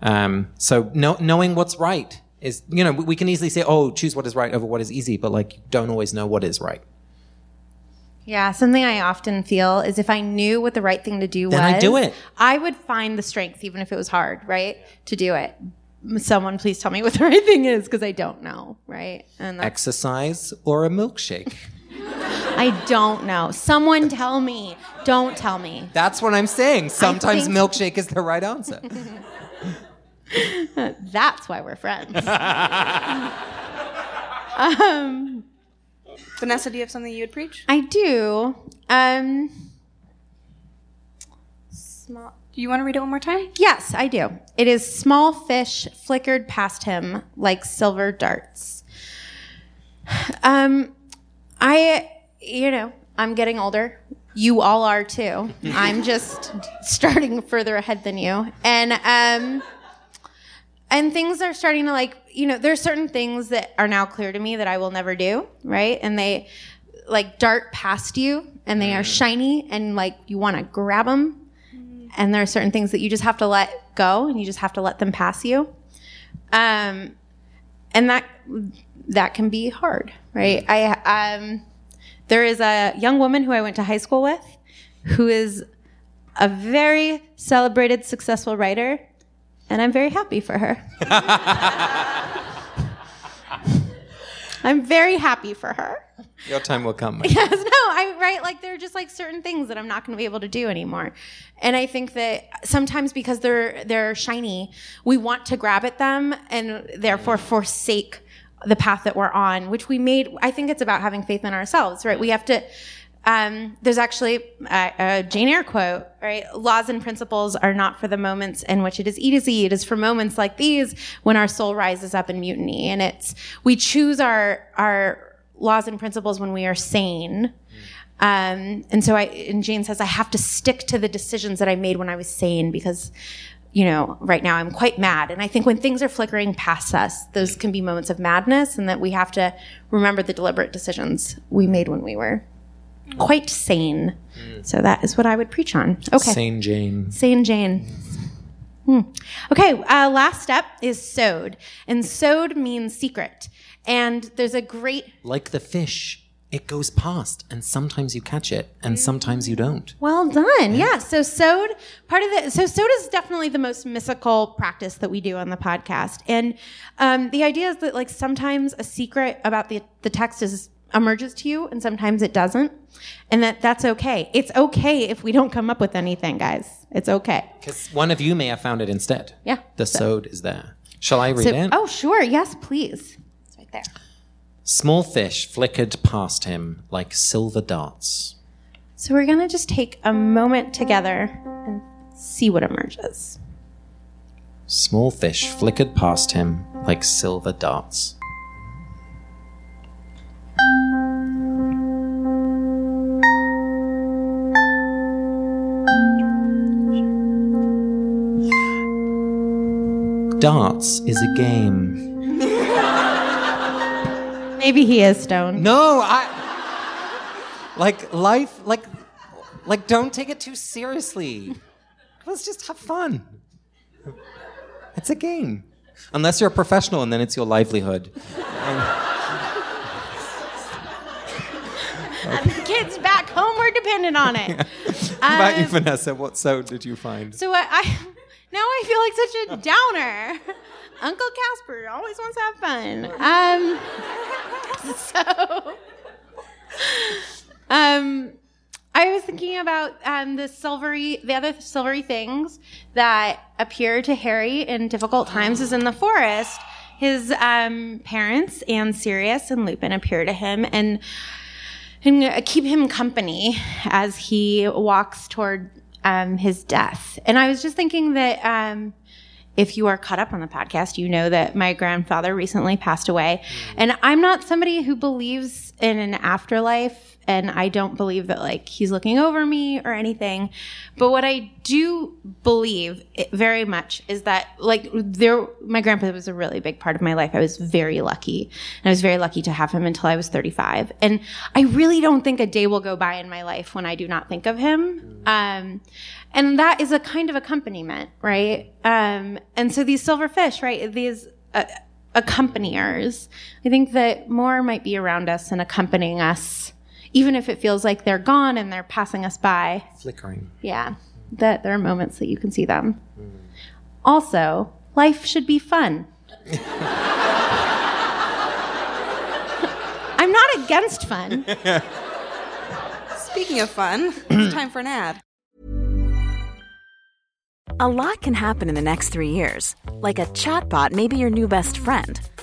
Um, so know, knowing what's right is you know we can easily say oh choose what is right over what is easy, but like you don't always know what is right. Yeah, something I often feel is if I knew what the right thing to do Then was, I'd do it. I would find the strength, even if it was hard, right, to do it. Someone please tell me what the right thing is because I don't know, right? And that's, Exercise or a milkshake. I don't know. Someone tell me. Don't tell me. That's what I'm saying. Sometimes think- milkshake is the right answer. That's why we're friends. Um, Vanessa, do you have something you would preach? I do. Um, small. Do you want to read it one more time? Yes, I do. It is small fish flickered past him like silver darts. Um, I, you know, I'm getting older. You all are too. I'm just starting further ahead than you, and um, and things are starting to like, you know, there's certain things that are now clear to me that I will never do, right? And they like dart past you, and they are shiny, and like you want to grab them and there are certain things that you just have to let go and you just have to let them pass you. Um, and that that can be hard right? I um, there is a young woman who i went to high school with who is a very celebrated successful writer and i'm very happy for her i'm very happy for her Your time will come. Yes, no, I right like there are just like certain things that I'm not going to be able to do anymore. And I think that sometimes because they're they're shiny, we want to grab at them and therefore forsake the path that we're on, which we made I think it's about having faith in ourselves, right? We have to um, there's actually a, a Jane Eyre quote, right? Laws and principles are not for the moments in which it is easy. It is for moments like these when our soul rises up in mutiny. And it's, we choose our, our laws and principles when we are sane. Um, and so I, and Jane says, I have to stick to the decisions that I made when I was sane because, you know, right now I'm quite mad. And I think when things are flickering past us, those can be moments of madness and that we have to remember the deliberate decisions we made when we were quite sane. So that is what I would preach on. Okay. Sane Jane. Sane Jane. Hmm. Okay, uh, last step is sod. And sod means secret. And there's a great, Like the fish, it goes past, and sometimes you catch it, and sometimes you don't. well done. Yeah. So sod, part of the, so sod is definitely the most mystical practice that we do on the podcast. And um, the idea is that like sometimes a secret about the, the text is emerges to you and sometimes it doesn't. And that that's okay. It's okay if we don't come up with anything, guys. It's okay. Because one of you may have found it instead. Yeah. The sode is there. Shall I read So, it? oh, sure. Yes, please. It's right there. Small fish flickered past him like silver darts. So we're going to just take a moment together and see what emerges. Small fish flickered past him like silver darts. Darts is a game. Maybe he is stoned. No, I. Like life, like, like don't take it too seriously. Let's just have fun. It's a game, unless you're a professional and then it's your livelihood. And the kids back home were dependent on it. How about you, Um, Vanessa? What so did you find? So I, I now I feel like such a downer. Uncle Casper always wants to have fun. Um, so, um, I was thinking about um, the silvery, the other silvery things that appear to Harry in difficult times is in the forest. His um, parents and Sirius and Lupin appear to him and and keep him company as he walks toward um, his death. And I was just thinking that um, if you are caught up on the podcast, you know that my grandfather recently passed away. And I'm not somebody who believes in an afterlife. And I don't believe that like he's looking over me or anything. But what I do believe very much is that like there, my grandpa was a really big part of my life. I was very lucky. And I was very lucky to have him until I was 35. And I really don't think a day will go by in my life when I do not think of him. Um, and that is a kind of accompaniment, right? Um, and so these silverfish, right? These uh, accompaniers, I think that more might be around us and accompanying us, even if it feels like they're gone and they're passing us by. Flickering. Yeah, that there are moments that you can see them. Also, life should be fun. I'm not against fun. Speaking of fun, it's time for an ad. A lot can happen in the next three years. Like a chatbot may be your new best friend.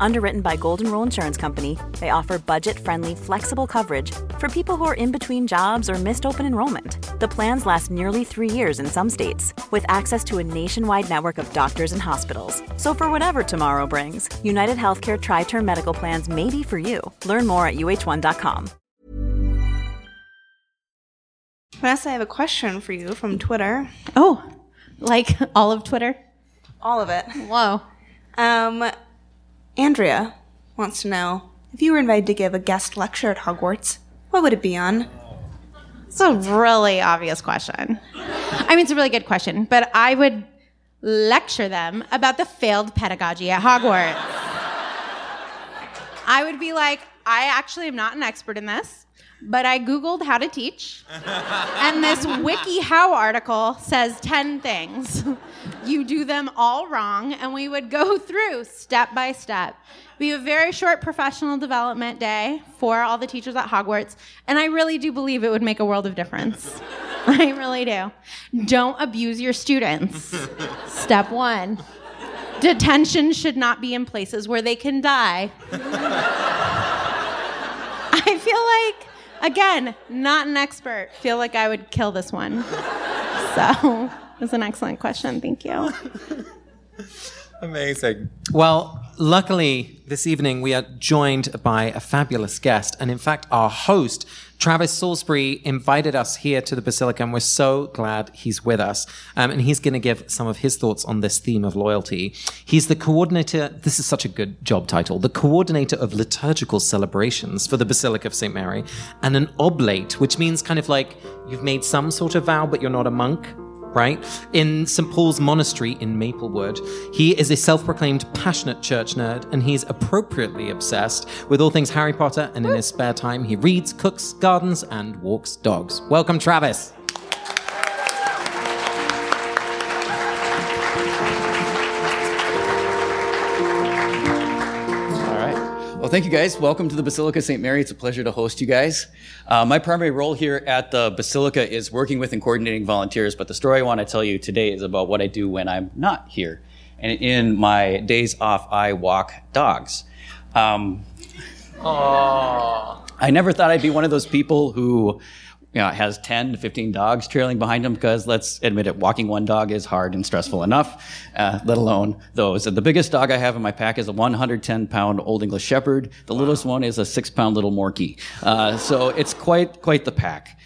Underwritten by Golden Rule Insurance Company, they offer budget friendly, flexible coverage for people who are in between jobs or missed open enrollment. The plans last nearly three years in some states, with access to a nationwide network of doctors and hospitals. So, for whatever tomorrow brings, United Healthcare Tri Term Medical Plans may be for you. Learn more at uh1.com. Vanessa, I have a question for you from Twitter. Oh, like all of Twitter? All of it. Whoa. Um, Andrea wants to know if you were invited to give a guest lecture at Hogwarts, what would it be on? It's a really obvious question. I mean, it's a really good question, but I would lecture them about the failed pedagogy at Hogwarts. I would be like, I actually am not an expert in this, but I Googled how to teach, and this WikiHow article says 10 things. You do them all wrong, and we would go through step by step. We have a very short professional development day for all the teachers at Hogwarts, and I really do believe it would make a world of difference. I really do. Don't abuse your students. Step one. Detention should not be in places where they can die. I feel like, again, not an expert. Feel like I would kill this one. So, it's an excellent question. Thank you. Amazing. Well, luckily, this evening we are joined by a fabulous guest, and in fact, our host Travis Salisbury invited us here to the Basilica, and we're so glad he's with us. Um, and he's going to give some of his thoughts on this theme of loyalty. He's the coordinator, this is such a good job title, the coordinator of liturgical celebrations for the Basilica of St. Mary, and an oblate, which means kind of like you've made some sort of vow, but you're not a monk right? In St. Paul's Monastery in Maplewood. He is a self proclaimed passionate church nerd, and he's appropriately obsessed with all things Harry Potter, and in his spare time, he reads, cooks, gardens, and walks dogs. Welcome, Travis. Well, thank you guys. Welcome to the Basilica St. Mary. It's a pleasure to host you guys. Uh, my primary role here at the Basilica is working with and coordinating volunteers, but the story I want to tell you today is about what I do when I'm not here. And in my days off, I walk dogs. Um, I never thought I'd be one of those people who you know, has 10 to 15 dogs trailing behind him because let's admit it, walking one dog is hard and stressful enough, uh, let alone those. And the biggest dog I have in my pack is a 110 pound Old English Shepherd. The wow. littlest one is a six pound little Morkie. Uh, so it's quite, quite the pack.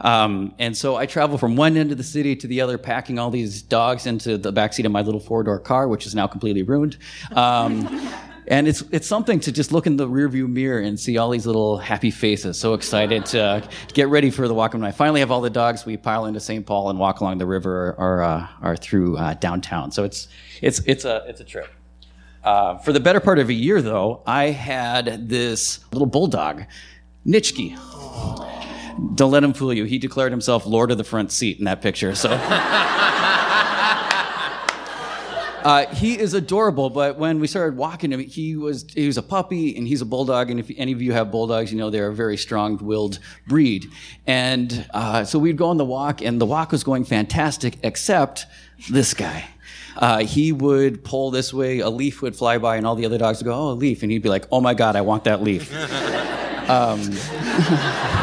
Um, and so I travel from one end of the city to the other, packing all these dogs into the backseat of my little four door car, which is now completely ruined. Um, and it's it's something to just look in the rearview mirror and see all these little happy faces, so excited to, to get ready for the walk. When I finally have all the dogs, we pile into St. Paul and walk along the river or or, uh, or through uh, downtown. So it's it's it's a it's a trip. Uh, for the better part of a year, though, I had this little bulldog, Nitschke. Don't let him fool you. He declared himself Lord of the front seat in that picture. So. Uh, he is adorable, but when we started walking him, he was he was a puppy and he's a bulldog. And if any of you have bulldogs, you know they're a very strong-willed breed. And uh, so we'd go on the walk, and the walk was going fantastic, except this guy. Uh, he would pull this way, a leaf would fly by, and all the other dogs would go, "Oh, a leaf," and he'd be like, "Oh my God, I want that leaf." um,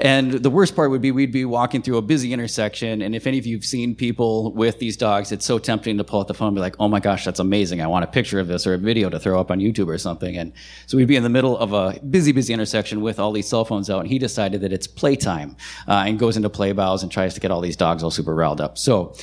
and the worst part would be we'd be walking through a busy intersection, and if any of you have seen people with these dogs, it's so tempting to pull out the phone and be like, "Oh my gosh, that's amazing! I want a picture of this or a video to throw up on YouTube or something." And so we'd be in the middle of a busy, busy intersection with all these cell phones out, and he decided that it's playtime uh, and goes into play bows and tries to get all these dogs all super riled up. So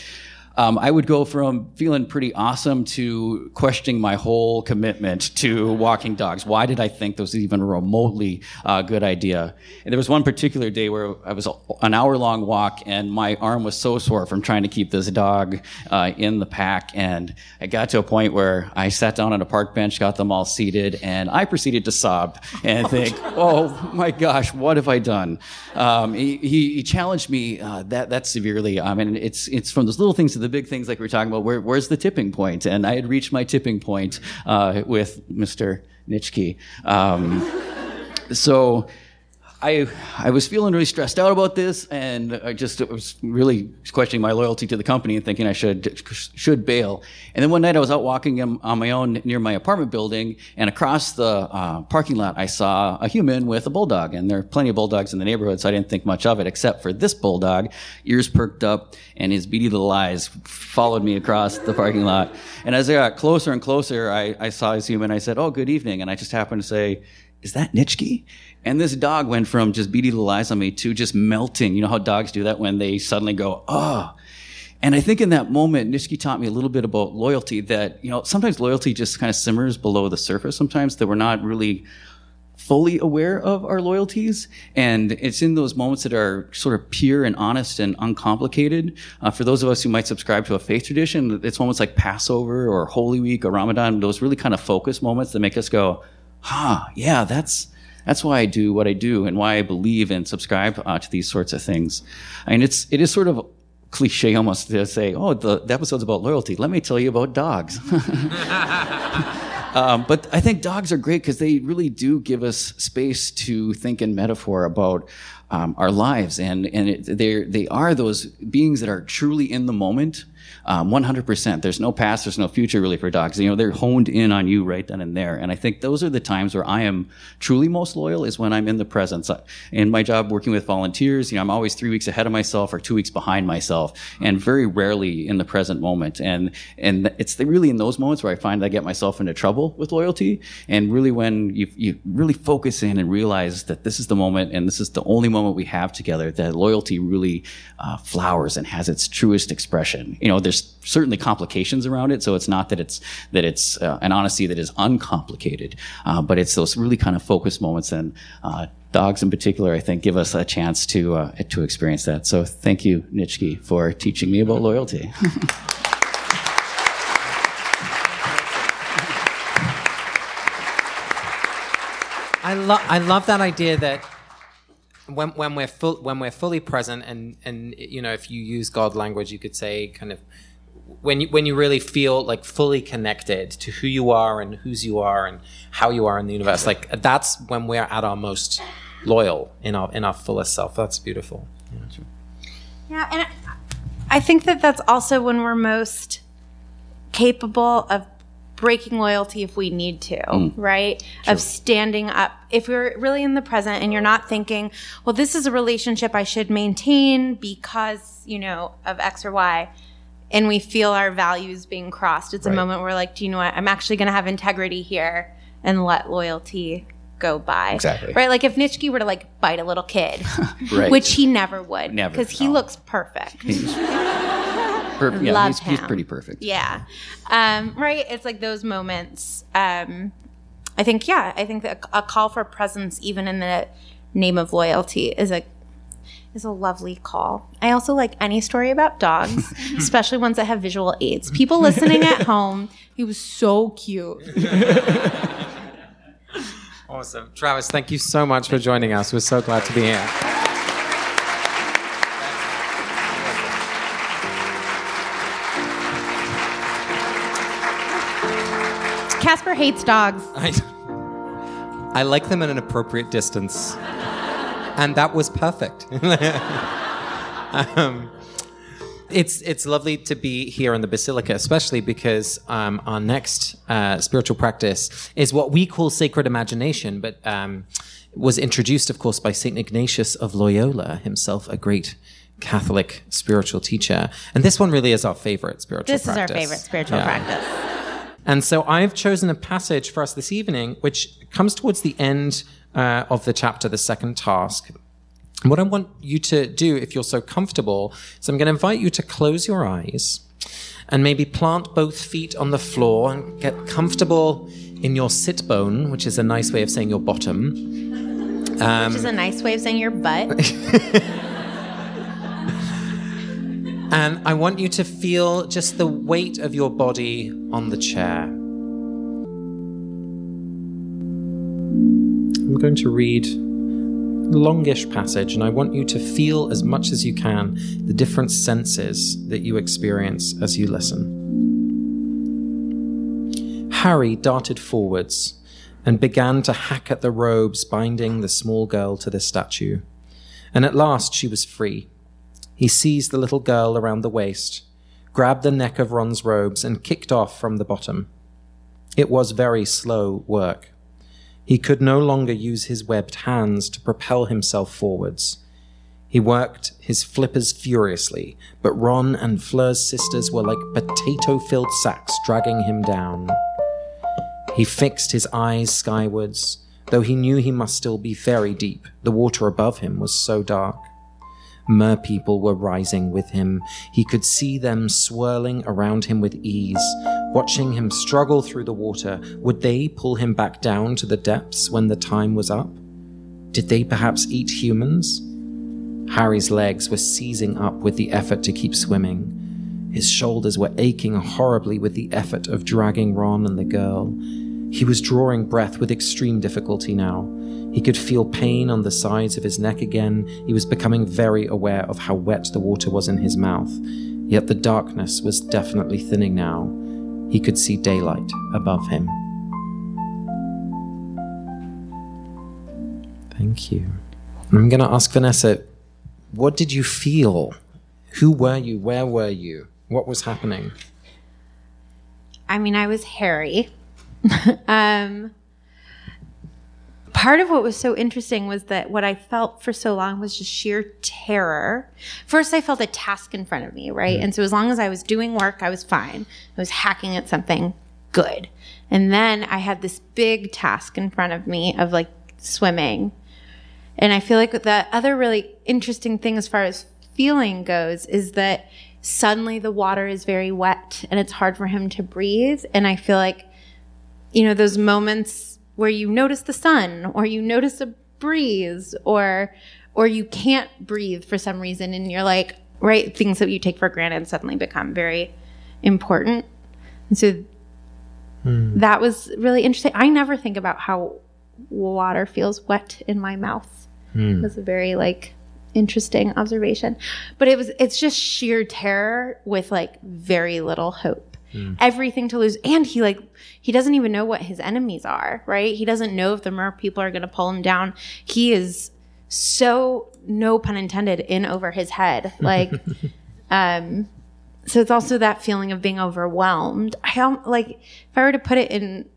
um, I would go from feeling pretty awesome to questioning my whole commitment to walking dogs. Why did I think this was even a remotely uh, good idea? And there was one particular day where I was an hour long walk and my arm was so sore from trying to keep this dog uh, in the pack. And I got to a point where I sat down on a park bench, got them all seated, and I proceeded to sob and think, oh my gosh, what have I done? Um, he, he, challenged me uh, that, that severely. I mean, it's, it's from those little things to the big things like we are talking about. Where, where's the tipping point? And I had reached my tipping point uh, with Mr. Nitschke. Um, so I, I was feeling really stressed out about this, and I just was really questioning my loyalty to the company and thinking I should should bail. And then one night I was out walking on my own near my apartment building, and across the uh, parking lot I saw a human with a bulldog. And there are plenty of bulldogs in the neighborhood, so I didn't think much of it, except for this bulldog, ears perked up, and his beady little eyes followed me across the parking lot. And as I got closer and closer, I, I saw this human. I said, "Oh, good evening," and I just happened to say is that Nitschke? And this dog went from just beady little eyes on me to just melting. You know how dogs do that when they suddenly go, oh. And I think in that moment, Nitschke taught me a little bit about loyalty that, you know, sometimes loyalty just kind of simmers below the surface sometimes that we're not really fully aware of our loyalties. And it's in those moments that are sort of pure and honest and uncomplicated. Uh, for those of us who might subscribe to a faith tradition, it's moments like Passover or Holy Week or Ramadan, those really kind of focus moments that make us go, huh, yeah, that's that's why I do what I do and why I believe and subscribe uh, to these sorts of things. I mean, it's it is sort of cliche almost to say, oh, the, the episode's about loyalty. Let me tell you about dogs. um, but I think dogs are great because they really do give us space to think in metaphor about um, our lives, and and they they are those beings that are truly in the moment um, 100%. There's no past, there's no future really for dogs. You know, they're honed in on you right then and there. And I think those are the times where I am truly most loyal is when I'm in the presence. In my job working with volunteers, you know, I'm always three weeks ahead of myself or two weeks behind myself and very rarely in the present moment. And, and it's really in those moments where I find I get myself into trouble with loyalty. And really when you, you really focus in and realize that this is the moment and this is the only moment we have together, that loyalty really uh, flowers and has its truest expression. You know, there's there's certainly complications around it. So it's not that it's that it's uh, an honesty that is uncomplicated, uh, but it's those really kind of focused moments. And uh, dogs in particular, I think, give us a chance to uh, to experience that. So thank you, Nitschke, for teaching me about loyalty. I love I love that idea that when when we're full when we're fully present and and you know if you use God language you could say kind of when you when you really feel like fully connected to who you are and whose you are and how you are in the universe like that's when we're at our most loyal in our in our fullest self. That's beautiful. Yeah, yeah and i think that that's also when we're most capable of breaking loyalty if we need to, mm. right? Of standing up. If we're really in the present and you're not thinking, well, this is a relationship I should maintain because, you know, of X or Y, and we feel our values being crossed, it's right. a moment where, like, do you know what? I'm actually going to have integrity here and let loyalty go by. Exactly. Right? Like, if Nitschke were to, like, bite a little kid, right. which he never would. Never. Because he looks perfect. Per- yeah, Love he's, him. he's pretty perfect. Yeah. Um, right? It's like those moments. Um, I think, yeah, I think that a call for presence, even in the name of loyalty, is a is a lovely call. I also like any story about dogs, especially ones that have visual aids. People listening at home, he was so cute. awesome. Travis, thank you so much for joining us. We're so glad to be here. Casper hates dogs. I, I like them at an appropriate distance. And that was perfect. um, it's it's lovely to be here in the Basilica, especially because um, our next uh, spiritual practice is what we call sacred imagination, but um, was introduced, of course, by Saint Ignatius of Loyola, himself a great Catholic spiritual teacher. And this one really is our favorite spiritual practice. this practice. is our favorite spiritual yeah. practice. And so I've chosen a passage for us this evening, which comes towards the end uh, of the chapter, the second task. what I want you to do, if you're so comfortable, is I'm going to invite you to close your eyes and maybe plant both feet on the floor and get comfortable in your sit bone, which is a nice way of saying your bottom. Um, which is a nice way of saying your butt. And I want you to feel just the weight of your body on the chair. I'm going to read a longish passage, and I want you to feel as much as you can the different senses that you experience as you listen. Harry darted forwards and began to hack at the robes binding the small girl to the statue. And at last she was free. He seized the little girl around the waist, grabbed the neck of Ron's robes, and kicked off from the bottom. It was very slow work. He could no longer use his webbed hands to propel himself forwards. He worked his flippers furiously, but Ron and Fleur's sisters were like potato filled sacks dragging him down. He fixed his eyes skywards, though he knew he must still be very deep. The water above him was so dark. Mer people were rising with him. He could see them swirling around him with ease, watching him struggle through the water. Would they pull him back down to the depths when the time was up? Did they perhaps eat humans? Harry's legs were seizing up with the effort to keep swimming. His shoulders were aching horribly with the effort of dragging Ron and the girl. He was drawing breath with extreme difficulty now. He could feel pain on the sides of his neck again. He was becoming very aware of how wet the water was in his mouth. Yet the darkness was definitely thinning now. He could see daylight above him. Thank you. I'm going to ask Vanessa, what did you feel? Who were you? Where were you? What was happening? I mean, I was Harry. um, part of what was so interesting was that what I felt for so long was just sheer terror. First, I felt a task in front of me, right? Mm-hmm. And so, as long as I was doing work, I was fine. I was hacking at something good. And then I had this big task in front of me of like swimming. And I feel like the other really interesting thing as far as feeling goes is that suddenly the water is very wet and it's hard for him to breathe. And I feel like, you know, those moments where you notice the sun or you notice a breeze or or you can't breathe for some reason and you're like, right, things that you take for granted suddenly become very important. And so hmm. that was really interesting. I never think about how water feels wet in my mouth. Hmm. It was a very like interesting observation. But it was it's just sheer terror with like very little hope. Everything to lose. And he like he doesn't even know what his enemies are, right? He doesn't know if the mer people are gonna pull him down. He is so no pun intended in over his head. Like um so it's also that feeling of being overwhelmed. I don't like if I were to put it in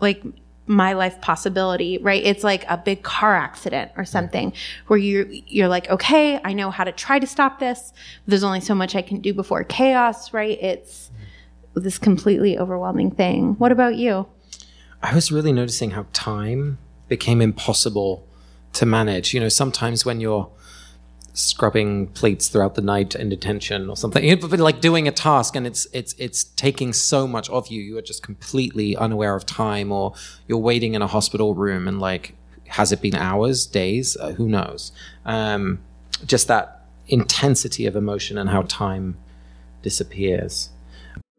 like my life possibility, right? It's like a big car accident or something where you you're like, okay, I know how to try to stop this. There's only so much I can do before chaos, right? It's this completely overwhelming thing. What about you? I was really noticing how time became impossible to manage. You know, sometimes when you're scrubbing plates throughout the night in detention or something, you know, like doing a task and it's it's it's taking so much of you, you are just completely unaware of time, or you're waiting in a hospital room and like, has it been hours, days? Uh, who knows? Um, just that intensity of emotion and how time disappears.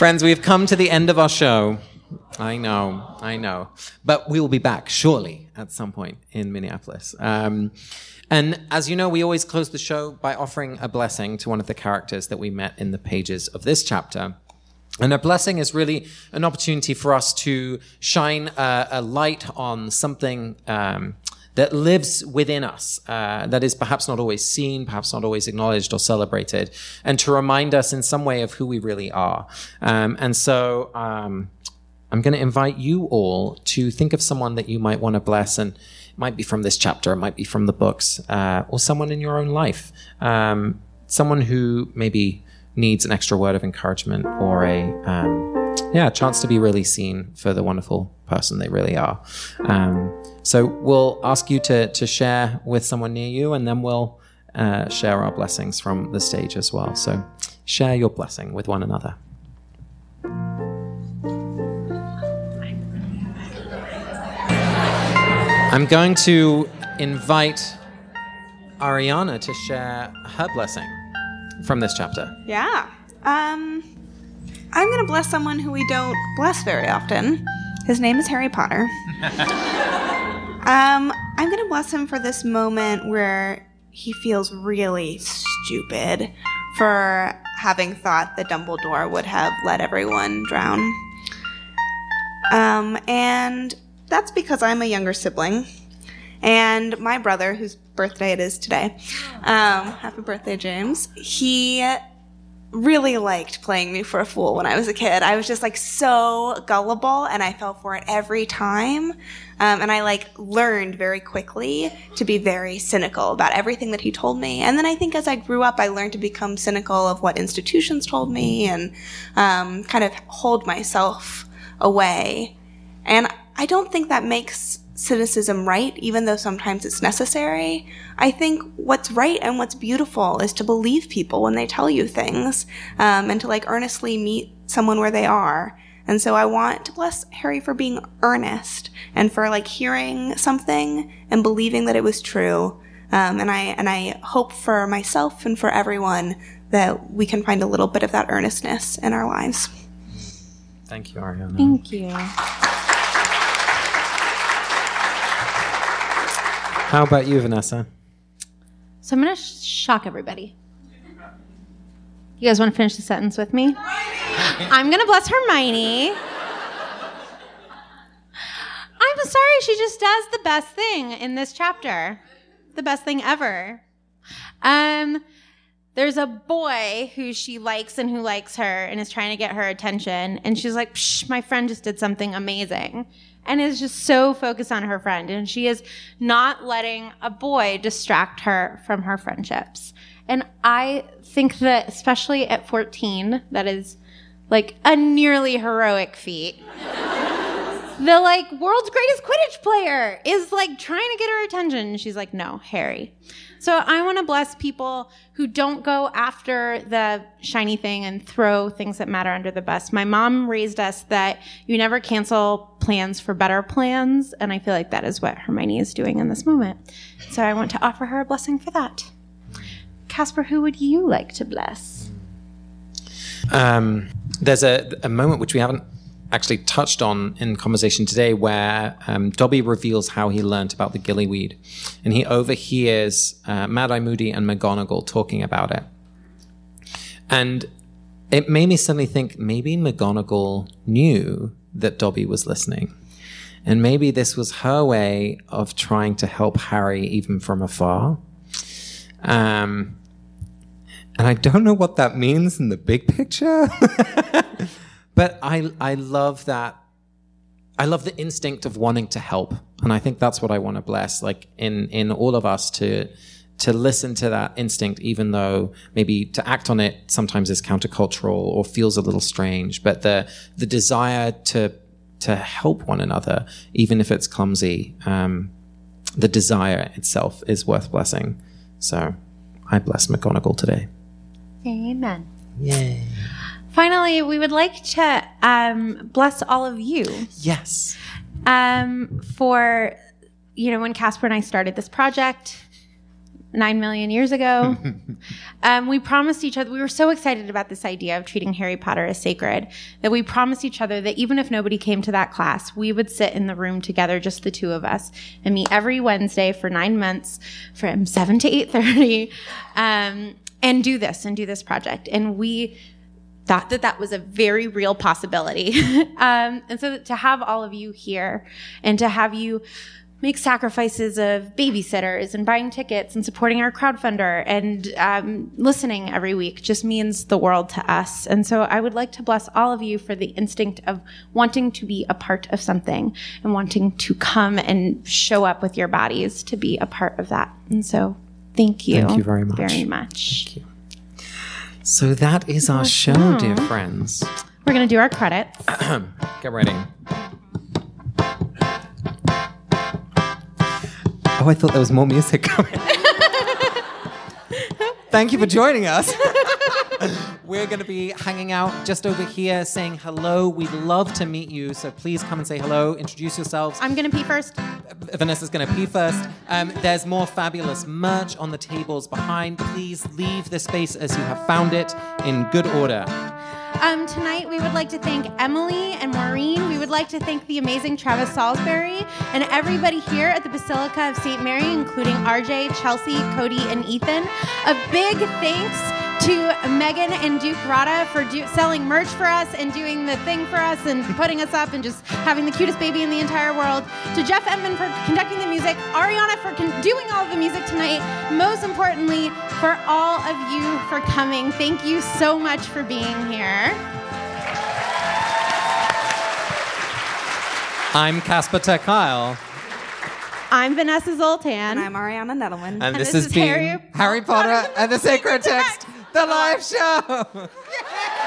Friends, we've come to the end of our show. I know, I know. But we will be back, surely, at some point in Minneapolis. Um, and as you know, we always close the show by offering a blessing to one of the characters that we met in the pages of this chapter. And a blessing is really an opportunity for us to shine a, a light on something um, that lives within us, uh, that is perhaps not always seen, perhaps not always acknowledged or celebrated, and to remind us in some way of who we really are. Um, and so um, I'm going to invite you all to think of someone that you might want to bless, and it might be from this chapter, it might be from the books, uh, or someone in your own life, um, someone who maybe needs an extra word of encouragement or a um, yeah a chance to be really seen for the wonderful person they really are. Um, so we'll ask you to to share with someone near you, and then we'll uh, share our blessings from the stage as well. So share your blessing with one another. I'm going to invite Ariana to share her blessing from this chapter. Yeah. Um, I'm going to bless someone who we don't bless very often. His name is Harry Potter. um, I'm going to bless him for this moment where he feels really stupid for having thought that Dumbledore would have let everyone drown. Um, and that's because I'm a younger sibling. And my brother, whose birthday it is today, um, happy birthday, James, he really liked playing me for a fool when I was a kid. I was just like so gullible and I fell for it every time. Um, and I like learned very quickly to be very cynical about everything that he told me. And then I think as I grew up, I learned to become cynical of what institutions told me and um, kind of hold myself away. And I don't think that makes cynicism right, even though sometimes it's necessary. I think what's right and what's beautiful is to believe people when they tell you things um, and to like earnestly meet someone where they are. And so I want to bless Harry for being earnest and for like hearing something and believing that it was true. Um, and I and I hope for myself and for everyone that we can find a little bit of that earnestness in our lives. Thank you, Ariana. Thank you. How about you, Vanessa? So I'm going to sh- shock everybody. You guys want to finish the sentence with me? I'm going to bless Hermione. I'm sorry, she just does the best thing in this chapter. The best thing ever. Um, there's a boy who she likes and who likes her and is trying to get her attention. And she's like, my friend just did something amazing. And is just so focused on her friend. And she is not letting a boy distract her from her friendships. And I think that, especially at 14, that is like a nearly heroic feat. the like world's greatest Quidditch player is like trying to get her attention. She's like, no, Harry. So I want to bless people who don't go after the shiny thing and throw things that matter under the bus. My mom raised us that you never cancel plans for better plans. And I feel like that is what Hermione is doing in this moment. So I want to offer her a blessing for that. Casper, who would you like to bless? Um, there's a, a moment which we haven't actually touched on in conversation today where um, Dobby reveals how he learnt about the gillyweed. And he overhears uh, Mad Eye Moody and McGonagall talking about it. And it made me suddenly think maybe McGonagall knew that Dobby was listening. And maybe this was her way of trying to help Harry even from afar. Um, and I don't know what that means in the big picture. but I I love that I love the instinct of wanting to help. And I think that's what I want to bless, like in in all of us to to listen to that instinct, even though maybe to act on it sometimes is countercultural or feels a little strange. But the the desire to to help one another, even if it's clumsy, um, the desire itself is worth blessing. So I bless McGonagall today. Amen. Yay. Finally, we would like to um, bless all of you. Yes. Um, for, you know, when Casper and I started this project nine million years ago, um, we promised each other, we were so excited about this idea of treating Harry Potter as sacred that we promised each other that even if nobody came to that class, we would sit in the room together, just the two of us, and meet every Wednesday for nine months from 7 to 8.30 um, and do this and do this project. And we thought that that was a very real possibility. um, and so to have all of you here and to have you make sacrifices of babysitters and buying tickets and supporting our crowdfunder and um, listening every week just means the world to us. And so I would like to bless all of you for the instinct of wanting to be a part of something and wanting to come and show up with your bodies to be a part of that. And so thank you. Thank you very much. Very much. So that is our show, dear friends. We're going to do our credits. Get ready. Oh, I thought there was more music coming. Thank you for joining us. We're going to be hanging out just over here saying hello. We'd love to meet you, so please come and say hello, introduce yourselves. I'm going to pee first. Vanessa's going to pee first. Um, there's more fabulous merch on the tables behind. Please leave the space as you have found it in good order. Um, tonight, we would like to thank Emily and Maureen. We would like to thank the amazing Travis Salisbury and everybody here at the Basilica of St. Mary, including RJ, Chelsea, Cody, and Ethan. A big thanks to Megan and Duke Rada for do- selling merch for us and doing the thing for us and putting us up and just having the cutest baby in the entire world. To Jeff Edmond for conducting the music, Ariana for con- doing all of the music tonight. Most importantly, for all of you for coming. Thank you so much for being here. I'm Casper ter Kuile. I'm Vanessa Zoltan. And I'm Ariana Nedelman. And, this, is been Harry Harry Potter and the Sacred Text, the live show.